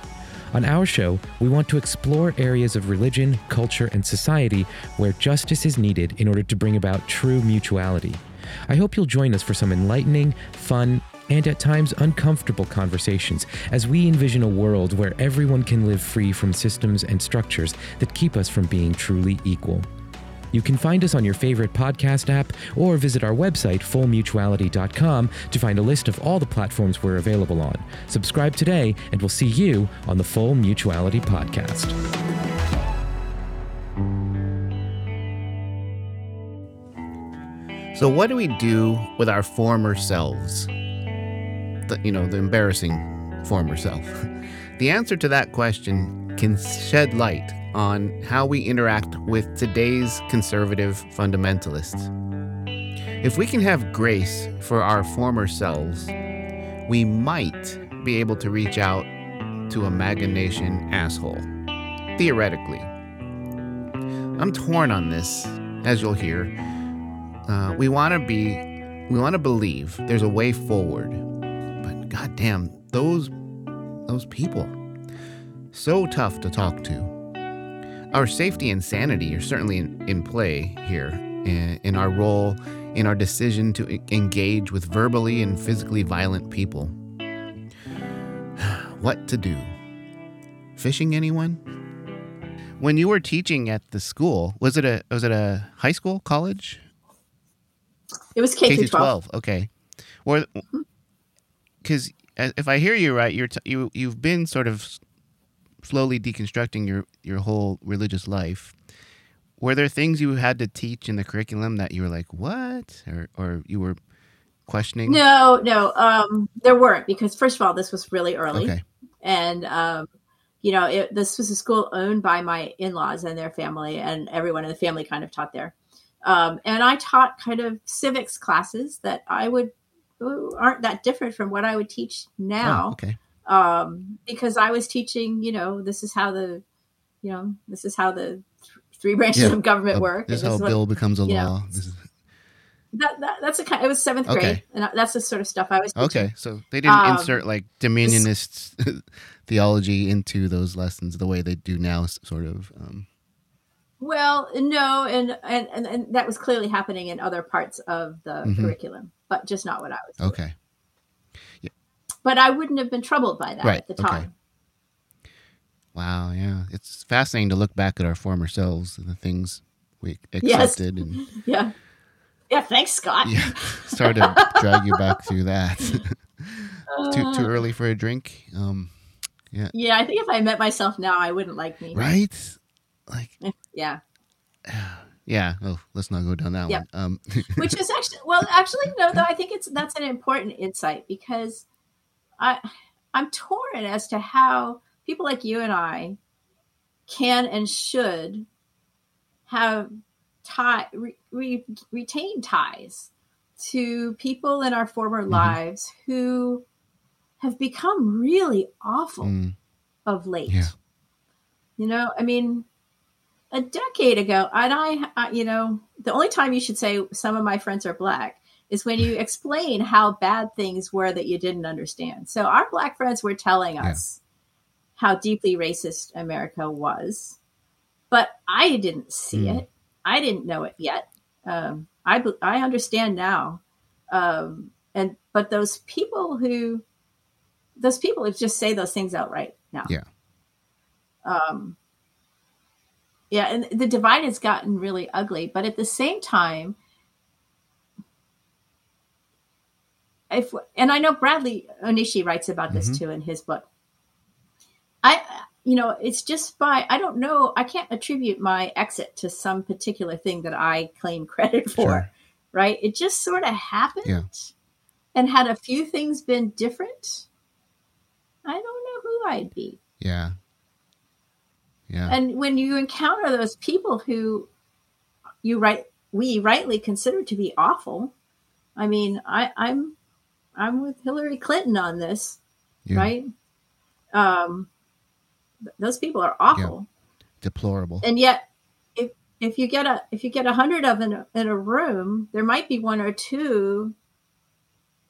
Speaker 1: On our show, we want to explore areas of religion, culture, and society where justice is needed in order to bring about true mutuality. I hope you'll join us for some enlightening, fun, and at times uncomfortable conversations as we envision a world where everyone can live free from systems and structures that keep us from being truly equal. You can find us on your favorite podcast app or visit our website, fullmutuality.com, to find a list of all the platforms we're available on. Subscribe today, and we'll see you on the Full Mutuality Podcast.
Speaker 2: So, what do we do with our former selves? The, you know, the embarrassing former self. The answer to that question can shed light on how we interact with today's conservative fundamentalists. If we can have grace for our former selves, we might be able to reach out to a MAGA Nation asshole. Theoretically. I'm torn on this, as you'll hear. Uh, we want to be, we want to believe there's a way forward, but goddamn, those, those people, so tough to talk to. Our safety and sanity are certainly in, in play here in, in our role, in our decision to engage with verbally and physically violent people. what to do? Fishing anyone? When you were teaching at the school, was it a was it a high school, college?
Speaker 3: It was K, through 12.
Speaker 2: Okay. Or because mm-hmm. uh, if I hear you right, you're t- you you've been sort of slowly deconstructing your your whole religious life. Were there things you had to teach in the curriculum that you were like, what, or or you were questioning?
Speaker 3: No, no, um, there weren't because first of all, this was really early,
Speaker 2: Okay.
Speaker 3: and um, you know, it, this was a school owned by my in-laws and their family, and everyone in the family kind of taught there. Um, and I taught kind of civics classes that I would aren't that different from what I would teach now
Speaker 2: Oh, okay.
Speaker 3: Um, because I was teaching, you know, this is how the, you know, this is how the th- three branches
Speaker 2: Yeah.
Speaker 3: of government
Speaker 2: Uh,
Speaker 3: work.
Speaker 2: This is how a bill becomes a
Speaker 3: know,
Speaker 2: law. Is,
Speaker 3: that, that, that's a kind. It was seventh
Speaker 2: Okay.
Speaker 3: grade, and that's the sort of stuff I was. Teaching.
Speaker 2: okay, so they didn't
Speaker 3: Um,
Speaker 2: insert like dominionist theology into those lessons the way they do now, sort of. Um,
Speaker 3: Well, no, and, and and and that was clearly happening in other parts of the
Speaker 2: Mhm.
Speaker 3: curriculum, but just not what I was. Doing.
Speaker 2: okay.
Speaker 3: But I wouldn't have been troubled by that
Speaker 2: Right,
Speaker 3: at the
Speaker 2: okay.
Speaker 3: time.
Speaker 2: Wow, yeah, it's fascinating to look back at our former selves and the things we
Speaker 3: Yes.
Speaker 2: accepted and
Speaker 3: Yeah. Yeah. Thanks, Scott.
Speaker 2: yeah, started to drag you back through that. too
Speaker 3: Uh.
Speaker 2: too early for a drink. Um,
Speaker 3: Yeah, I think if I met myself now, I wouldn't like me.
Speaker 2: right? Like,
Speaker 3: Yeah.
Speaker 2: yeah. Oh, let's not go down that
Speaker 3: Yep.
Speaker 2: one. Um,
Speaker 3: Which is actually well, actually no, though I think it's that's an important insight because I I'm torn as to how people like you and I can and should have tie re, re, retain ties to people in our former
Speaker 2: Mm-hmm.
Speaker 3: lives who have become really awful
Speaker 2: mm,
Speaker 3: of late.
Speaker 2: Yeah.
Speaker 3: You know, I mean, a decade ago, and I, I, you know, the only time you should say some of my friends are black is when you explain how bad things were that you didn't understand. So our black friends were telling
Speaker 2: Yeah.
Speaker 3: us how deeply racist America was, but I didn't see
Speaker 2: Mm.
Speaker 3: it. I didn't know it yet. Um, I I understand now, um, and but those people who those people who just say those things outright now.
Speaker 2: Yeah.
Speaker 3: Um, yeah, and the divide has gotten really ugly, but at the same time, if and I know Bradley Onishi writes about this
Speaker 2: Mhm.
Speaker 3: too in his book. I, you know, it's just by I don't know. I can't attribute my exit to some particular thing that I claim credit for.
Speaker 2: Sure.
Speaker 3: Right? It just sort of happened.
Speaker 2: Yeah.
Speaker 3: and had a few things been different, I don't know who I'd be.
Speaker 2: Yeah. Yeah.
Speaker 3: And when you encounter those people who you right we rightly consider to be awful, I mean, I, I'm I'm with Hillary Clinton on this,
Speaker 2: Yeah.
Speaker 3: right? Um, those people are awful,
Speaker 2: Deplorable.
Speaker 3: and yet if if you get a if you get a hundred of them in a, in a room, there might be one or two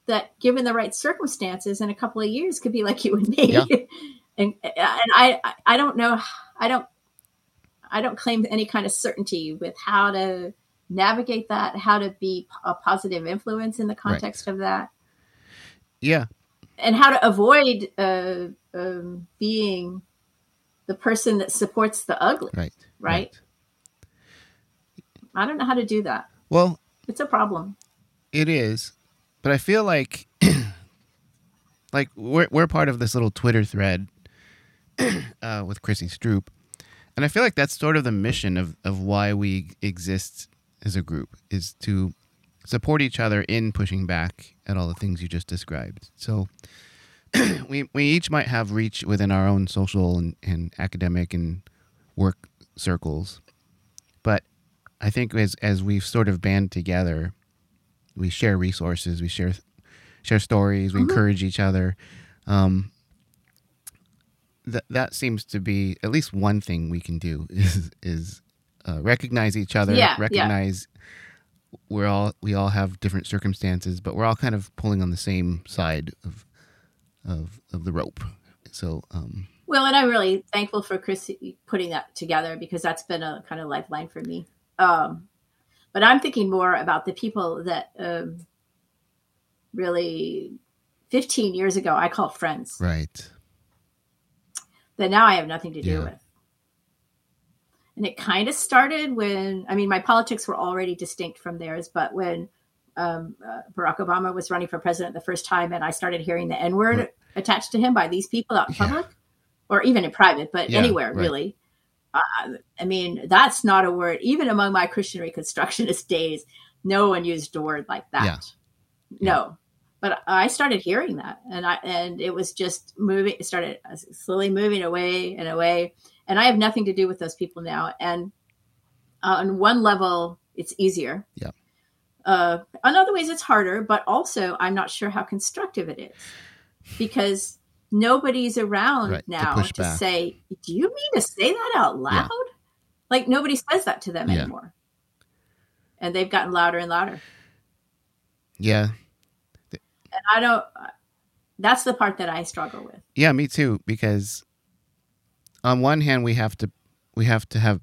Speaker 3: that, given the right circumstances, in a couple of years, could be like you and me.
Speaker 2: Yeah.
Speaker 3: and and I I- I don't know I don't I don't claim any kind of certainty with how to navigate that, how to be a positive influence in the context of that
Speaker 2: yeah.
Speaker 3: and how to avoid uh, um, being the person that supports the ugly.
Speaker 2: Right.
Speaker 3: Right. I don't know how to do that.
Speaker 2: Well,
Speaker 3: It's a problem.
Speaker 2: It is, but I feel like like we're we're part of this little Twitter thread uh, with Chrissy Stroop, and I feel like that's sort of the mission of of why we exist as a group is to support each other in pushing back at all the things you just described. So we we each might have reach within our own social and, and academic and work circles, but I think as as we've sort of band together we share resources, we share share stories, we encourage each other. Um, that that seems to be at least one thing we can do is is uh, recognize each other,
Speaker 3: Yeah, yeah.
Speaker 2: We're all we all have different circumstances, but we're all kind of pulling on the same side of of of the rope. So um,
Speaker 3: Well, and I'm really thankful for Chris putting that together because that's been a kind of lifeline for me. Um, but I'm thinking more about the people that um, really 15 years ago I called friends
Speaker 2: right,
Speaker 3: that now I have nothing to do
Speaker 2: Yeah.
Speaker 3: with. And it kind of started when, I mean, my politics were already distinct from theirs, but when um, uh, Barack Obama was running for president the first time and I started hearing the N word attached to him by these people out in
Speaker 2: Yeah.
Speaker 3: public or even in private, but
Speaker 2: Yeah,
Speaker 3: anywhere
Speaker 2: right.
Speaker 3: really. Uh, I mean, that's not a word, even among my Christian Reconstructionist days, no one used a word like that.
Speaker 2: Yeah.
Speaker 3: No. But I started hearing that and I and it was just moving it started slowly moving away and away. And I have nothing to do with those people now. And uh, on one level, it's easier.
Speaker 2: Yeah.
Speaker 3: Uh, on other ways, it's harder, but also I'm not sure how constructive it is because nobody's around
Speaker 2: Right, to
Speaker 3: now
Speaker 2: push
Speaker 3: to, say, "Do you mean to say that out loud?" Like nobody says that to them
Speaker 2: Yeah.
Speaker 3: anymore, and they've gotten louder and louder.
Speaker 2: yeah,
Speaker 3: And I don't. That's the part that I struggle with.
Speaker 2: Yeah, me too. Because on one hand, we have to we have to have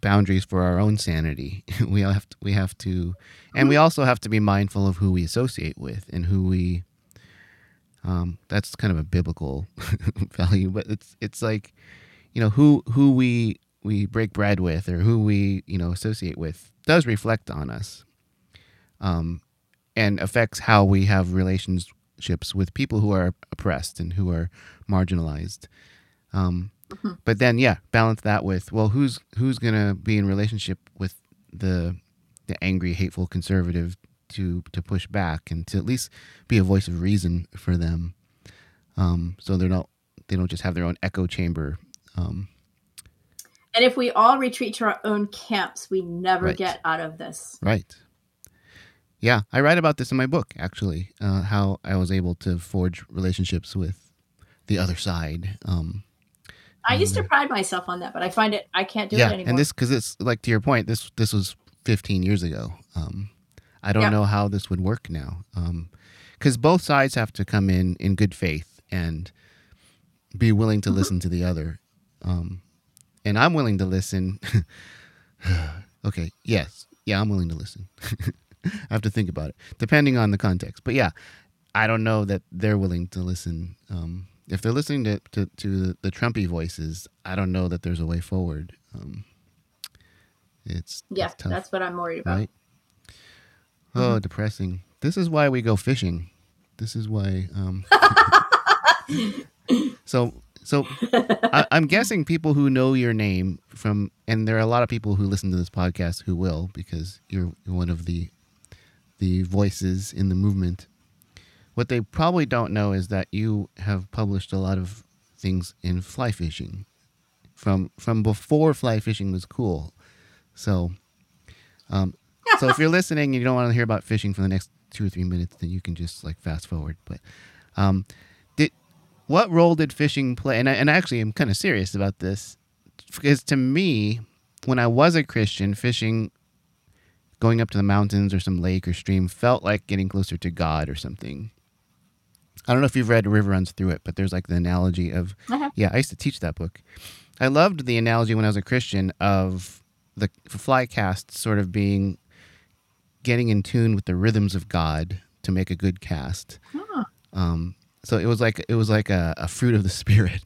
Speaker 2: boundaries for our own sanity. we have to, we have to, and we also have to be mindful of who we associate with and who we. Um, that's kind of a biblical value, but it's it's like, you know, who who we we break bread with or who we you know associate with does reflect on us, um, and affects how we have relationships with people who are oppressed and who are marginalized. Um, But then, yeah, balance that with well, who's who's gonna be in relationship with the the angry, hateful conservative to to push back and to at least be a voice of reason for them, um, so they're not they don't just have their own echo chamber. Um,
Speaker 3: And if we all retreat to our own camps, we never
Speaker 2: Right.
Speaker 3: get out of this.
Speaker 2: Right. Yeah, I write about this in my book actually, uh, how I was able to forge relationships with the other side. Um,
Speaker 3: I used to pride myself on that, but I find it I can't do
Speaker 2: yeah,
Speaker 3: it anymore.
Speaker 2: and this because it's like to your point, this this was 15 years ago. Um, I don't
Speaker 3: Yeah.
Speaker 2: know how this would work now, because both sides have to come in in good faith and be willing to listen to the other. Um, and I'm willing to listen. okay, yes, yeah, I'm willing to listen. I have to think about it, depending on the context. But yeah, I don't know that they're willing to listen. Um, if they're listening to, to, to the, the Trumpy voices, I don't know that there's a way forward. Um, it's
Speaker 3: yeah,
Speaker 2: tough,
Speaker 3: that's what I'm worried about.
Speaker 2: right. Oh, depressing. This is why we go fishing. This is why. Um, so so I, I'm guessing people who know your name from, and there are a lot of people who listen to this podcast who will because you're one of the the voices in the movement. what they probably don't know is that you have published a lot of things in fly fishing from from before fly fishing was cool. So, um, so if you're listening and you don't want to hear about fishing for the next two or three minutes, then you can just like fast forward. But um, did what role did fishing play? And I, and actually, I'm kind of serious about this because to me, when I was a Christian, fishing, going up to the mountains or some lake or stream, felt like getting closer to God or something. I don't know if you've read River Runs Through It, but there's like the analogy of,
Speaker 3: Uh-huh.
Speaker 2: yeah, I used to teach that book. I loved the analogy when I was a Christian of the fly cast sort of being getting in tune with the rhythms of God to make a good cast. Um, so it was like it was like a, a fruit of the spirit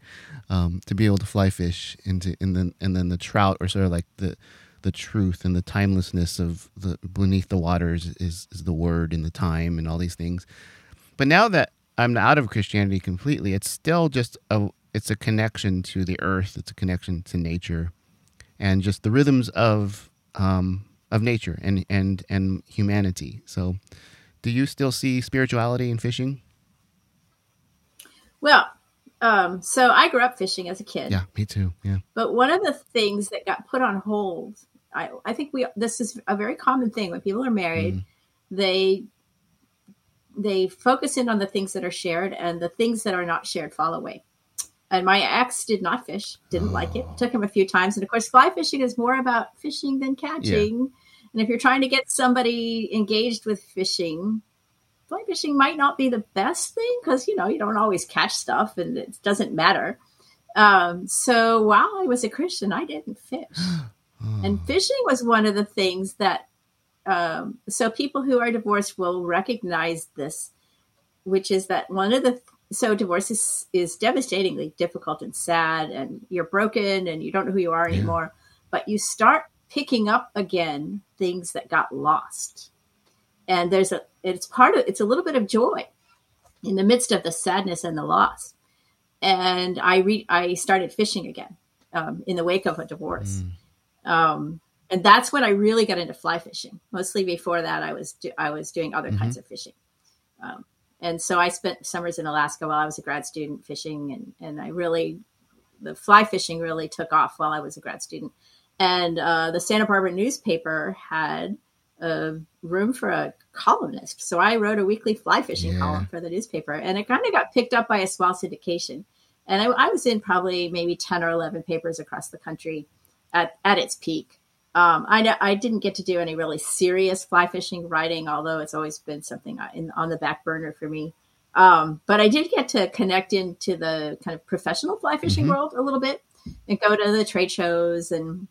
Speaker 2: um, to be able to fly fish into and then and then the trout or sort of like the the truth and the timelessness of the beneath the waters is, is the word and the time and all these things. But now that I'm out of Christianity completely, it's still just a it's a connection to the earth. It's a connection to nature, and just the rhythms of um, of nature and and and humanity. So, do you still see spirituality in fishing?
Speaker 3: Well, um, so I grew up fishing as a kid.
Speaker 2: Yeah, me too. Yeah,
Speaker 3: But one of the things that got put on hold, I, I think we this is a very common thing when people are married, they they focus in on the things that are shared and the things that are not shared fall away. And my ex did not fish, didn't like it. Took him a few times, and of course, fly fishing is more about fishing than catching. And if you're trying to get somebody engaged with fishing, fly fishing might not be the best thing because you know you don't always catch stuff, and it doesn't matter. Um, so while I was a Christian, I didn't fish. And fishing was one of the things that, um, so people who are divorced will recognize this, which is that one of the, so divorce is, is devastatingly difficult and sad, and you're broken and you don't know who you are anymore. But you start picking up again things that got lost. And there's a, it's part of, it's a little bit of joy in the midst of the sadness and the loss. And I re- I started fishing again um, in the wake of a divorce, um, and that's when I really got into fly fishing. Mostly before that, I was do- I was doing other kinds of fishing, um, and so I spent summers in Alaska while I was a grad student fishing, and and I really the fly fishing really took off while I was a grad student, and uh, the Santa Barbara newspaper had a room for a columnist. So I wrote a weekly fly fishing
Speaker 2: Yeah.
Speaker 3: column for the newspaper, and it kind of got picked up by a small syndication. And I, I was in probably maybe 10 or 11 papers across the country at, at its peak. Um, I, I didn't get to do any really serious fly fishing writing, although it's always been something in, on the back burner for me. Um, but I did get to connect into the kind of professional fly fishing world a little bit and go to the trade shows and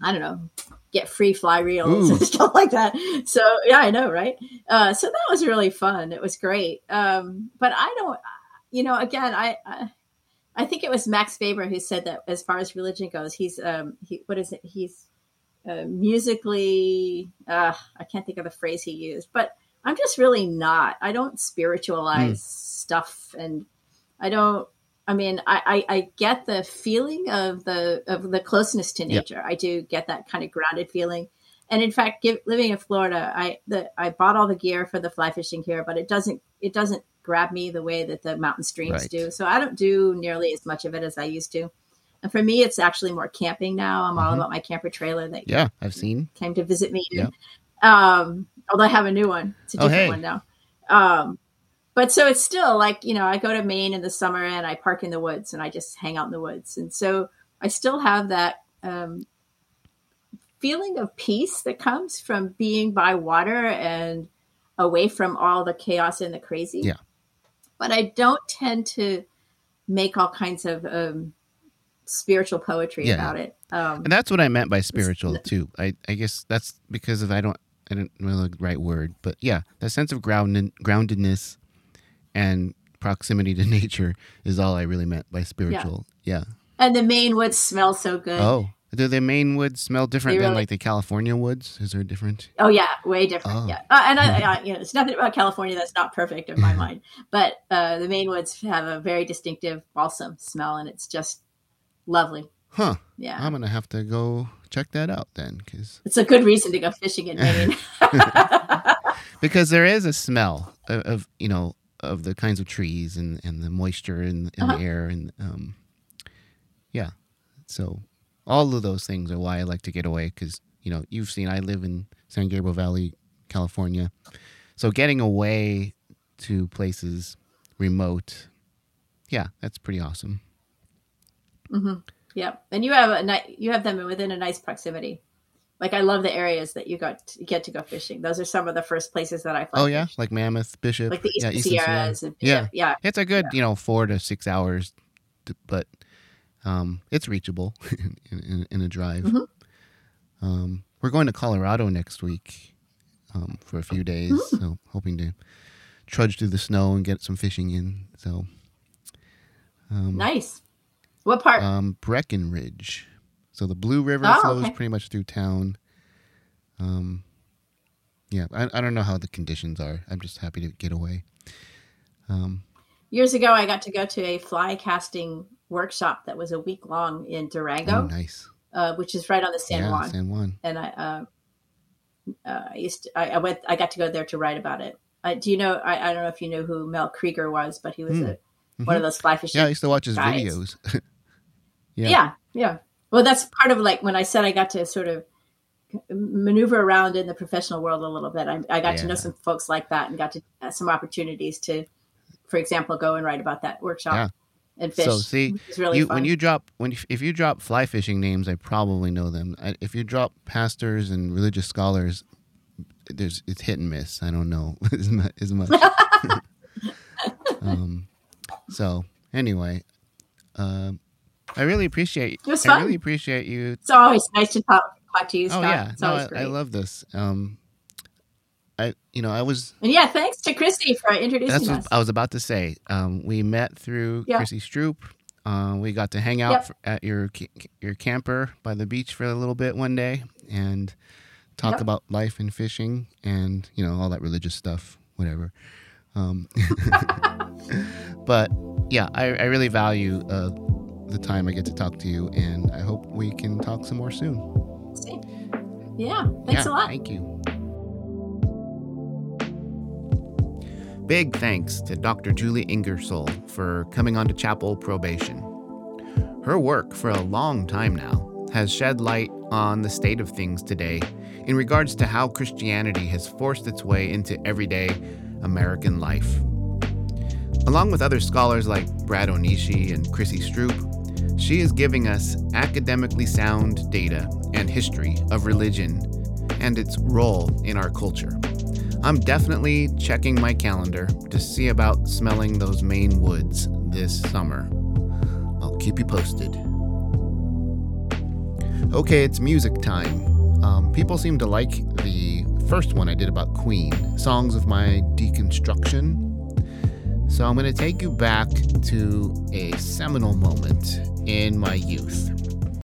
Speaker 3: I don't know, get free fly reels
Speaker 2: Ooh.
Speaker 3: and stuff like that. So yeah, I know, right? Uh, so that was really fun. It was great. Um, but I don't, you know, again, I, I, I think it was Max Weber who said that as far as religion goes, he's, um, he, what is it? He's uh, musically, uh, I can't think of the phrase he used, but I'm just really not. I don't spiritualize stuff, and I don't. I mean, I, I, I get the feeling of the of the closeness to
Speaker 2: Yep.
Speaker 3: nature. I do get that kind of grounded feeling. And in fact, give, living in Florida, I the I bought all the gear for the fly fishing here, but it doesn't it doesn't grab me the way that the mountain streams
Speaker 2: Right.
Speaker 3: do. So I don't do nearly as much of it as I used to. And for me, it's actually more camping now. I'm all
Speaker 2: Mhm.
Speaker 3: about my camper trailer that
Speaker 2: Yeah, I've seen.
Speaker 3: came to visit me.
Speaker 2: Yeah.
Speaker 3: Um, although I have a new one. It's a
Speaker 2: Oh,
Speaker 3: different
Speaker 2: hey.
Speaker 3: one now. Um, but so it's still like, you know, I go to Maine in the summer and I park in the woods and I just hang out in the woods. And so I still have that um, feeling of peace that comes from being by water and away from all the chaos and the crazy.
Speaker 2: Yeah.
Speaker 3: But I don't tend to make all kinds of um, spiritual poetry
Speaker 2: Yeah.
Speaker 3: about it. Um,
Speaker 2: And that's what I meant by spiritual too. I, I guess that's because of I don't I don't know the right word, but yeah, that sense of grounded groundedness and proximity to nature is all I really meant by spiritual. Yeah.
Speaker 3: and the Maine woods smell so good.
Speaker 2: Oh, do the Maine woods smell different
Speaker 3: They
Speaker 2: than like the California woods? Is there a different?
Speaker 3: Oh yeah, way different.
Speaker 2: Oh.
Speaker 3: Yeah, uh, and I, I, you know, it's nothing about California that's not perfect in my mind, but uh, the Maine woods have a very distinctive balsam smell, and it's just lovely.
Speaker 2: Huh.
Speaker 3: Yeah,
Speaker 2: I'm gonna have to go check that out then, because
Speaker 3: it's a good reason to go fishing in Maine.
Speaker 2: because there is a smell of, of you know of the kinds of trees and, and the moisture in, in
Speaker 3: Uh-huh.
Speaker 2: the air and um, yeah. So all of those things are why I like to get away because you know you've seen I live in San Gabriel Valley, California, so getting away to places remote, yeah, that's pretty awesome.
Speaker 3: yeah And you have a ni- you have them within a nice proximity. Like I love the areas that you got to get to go fishing. Those are some of the first places that I
Speaker 2: Oh yeah,
Speaker 3: fish.
Speaker 2: like Mammoth, Bishop,
Speaker 3: like the
Speaker 2: yeah,
Speaker 3: Eastern
Speaker 2: Eastern
Speaker 3: Sierras and
Speaker 2: Yeah.
Speaker 3: Bishop. yeah.
Speaker 2: It's a good, you know, four to six hours, to, but um, it's reachable in, in, in a drive.
Speaker 3: Mm-hmm.
Speaker 2: Um, we're going to Colorado next week um, for a few days,
Speaker 3: Mm.
Speaker 2: so hoping to trudge through the snow and get some fishing in. So
Speaker 3: Nice. What part?
Speaker 2: um, Breckenridge. So the Blue River
Speaker 3: Oh,
Speaker 2: flows
Speaker 3: okay.
Speaker 2: pretty much through town. Um, yeah, I, I don't know how the conditions are. I'm just happy to get away. Um,
Speaker 3: Years ago, I got to go to a fly casting workshop that was a week long in Durango,
Speaker 2: oh, nice.
Speaker 3: uh, which is right on the San
Speaker 2: yeah,
Speaker 3: Juan.
Speaker 2: San Juan.
Speaker 3: and I, uh, uh, I used to, I, I went, I got to go there to write about it. Uh, do you know? I, I don't know if you know who Mel Krieger was, but he was
Speaker 2: Hmm.
Speaker 3: a, one of those fly fishing.
Speaker 2: Yeah, I used to watch his
Speaker 3: guys.
Speaker 2: videos. yeah.
Speaker 3: yeah. yeah, Well, that's part of like when I said I got to sort of maneuver around in the professional world a little bit. I, I got to know some folks like that and got to uh, some opportunities to, for example, go and write about that workshop
Speaker 2: Yeah.
Speaker 3: and fish.
Speaker 2: So see,
Speaker 3: really
Speaker 2: you, when you drop when if you drop fly fishing names, I probably know them. I, if you drop pastors and religious scholars, there's it's hit and miss. I don't know as much. As much. um, so anyway, um, I really appreciate. you.
Speaker 3: It was fun.
Speaker 2: I really appreciate you.
Speaker 3: it's always nice to talk, talk to you,
Speaker 2: Oh yeah,
Speaker 3: it's
Speaker 2: no,
Speaker 3: always
Speaker 2: I,
Speaker 3: great.
Speaker 2: I love this. Um, I you know I was
Speaker 3: and yeah, thanks to Chrissy for introducing
Speaker 2: That's
Speaker 3: us.
Speaker 2: I was about to say. Um, we met through
Speaker 3: Yeah.
Speaker 2: Chrissy Stroop. Uh, we got to hang out
Speaker 3: Yep.
Speaker 2: f- at your your camper by the beach for a little bit one day and talk
Speaker 3: Yep.
Speaker 2: about life and fishing and you know all that religious stuff, whatever. Um, but yeah, I, I really value uh, the time I get to talk to you, and I hope we can talk some more soon.
Speaker 3: See? Yeah, thanks
Speaker 2: yeah,
Speaker 3: a lot.
Speaker 2: Thank you. Big thanks to Dr. Julie Ingersoll for coming on to Chapel Probation. Her work for a long time now has shed light on the state of things today in regards to how Christianity has forced its way into everyday American life. Along with other scholars like Brad Onishi and Chrissy Stroop, she is giving us academically sound data and history of religion and its role in our culture. I'm definitely checking my calendar to see about smelling those Maine woods this summer. I'll keep you posted. Okay, it's music time. Um, people seem to like the first one I did about Queen, Songs of My Deconstruction. So I'm going to take you back to a seminal moment in my youth.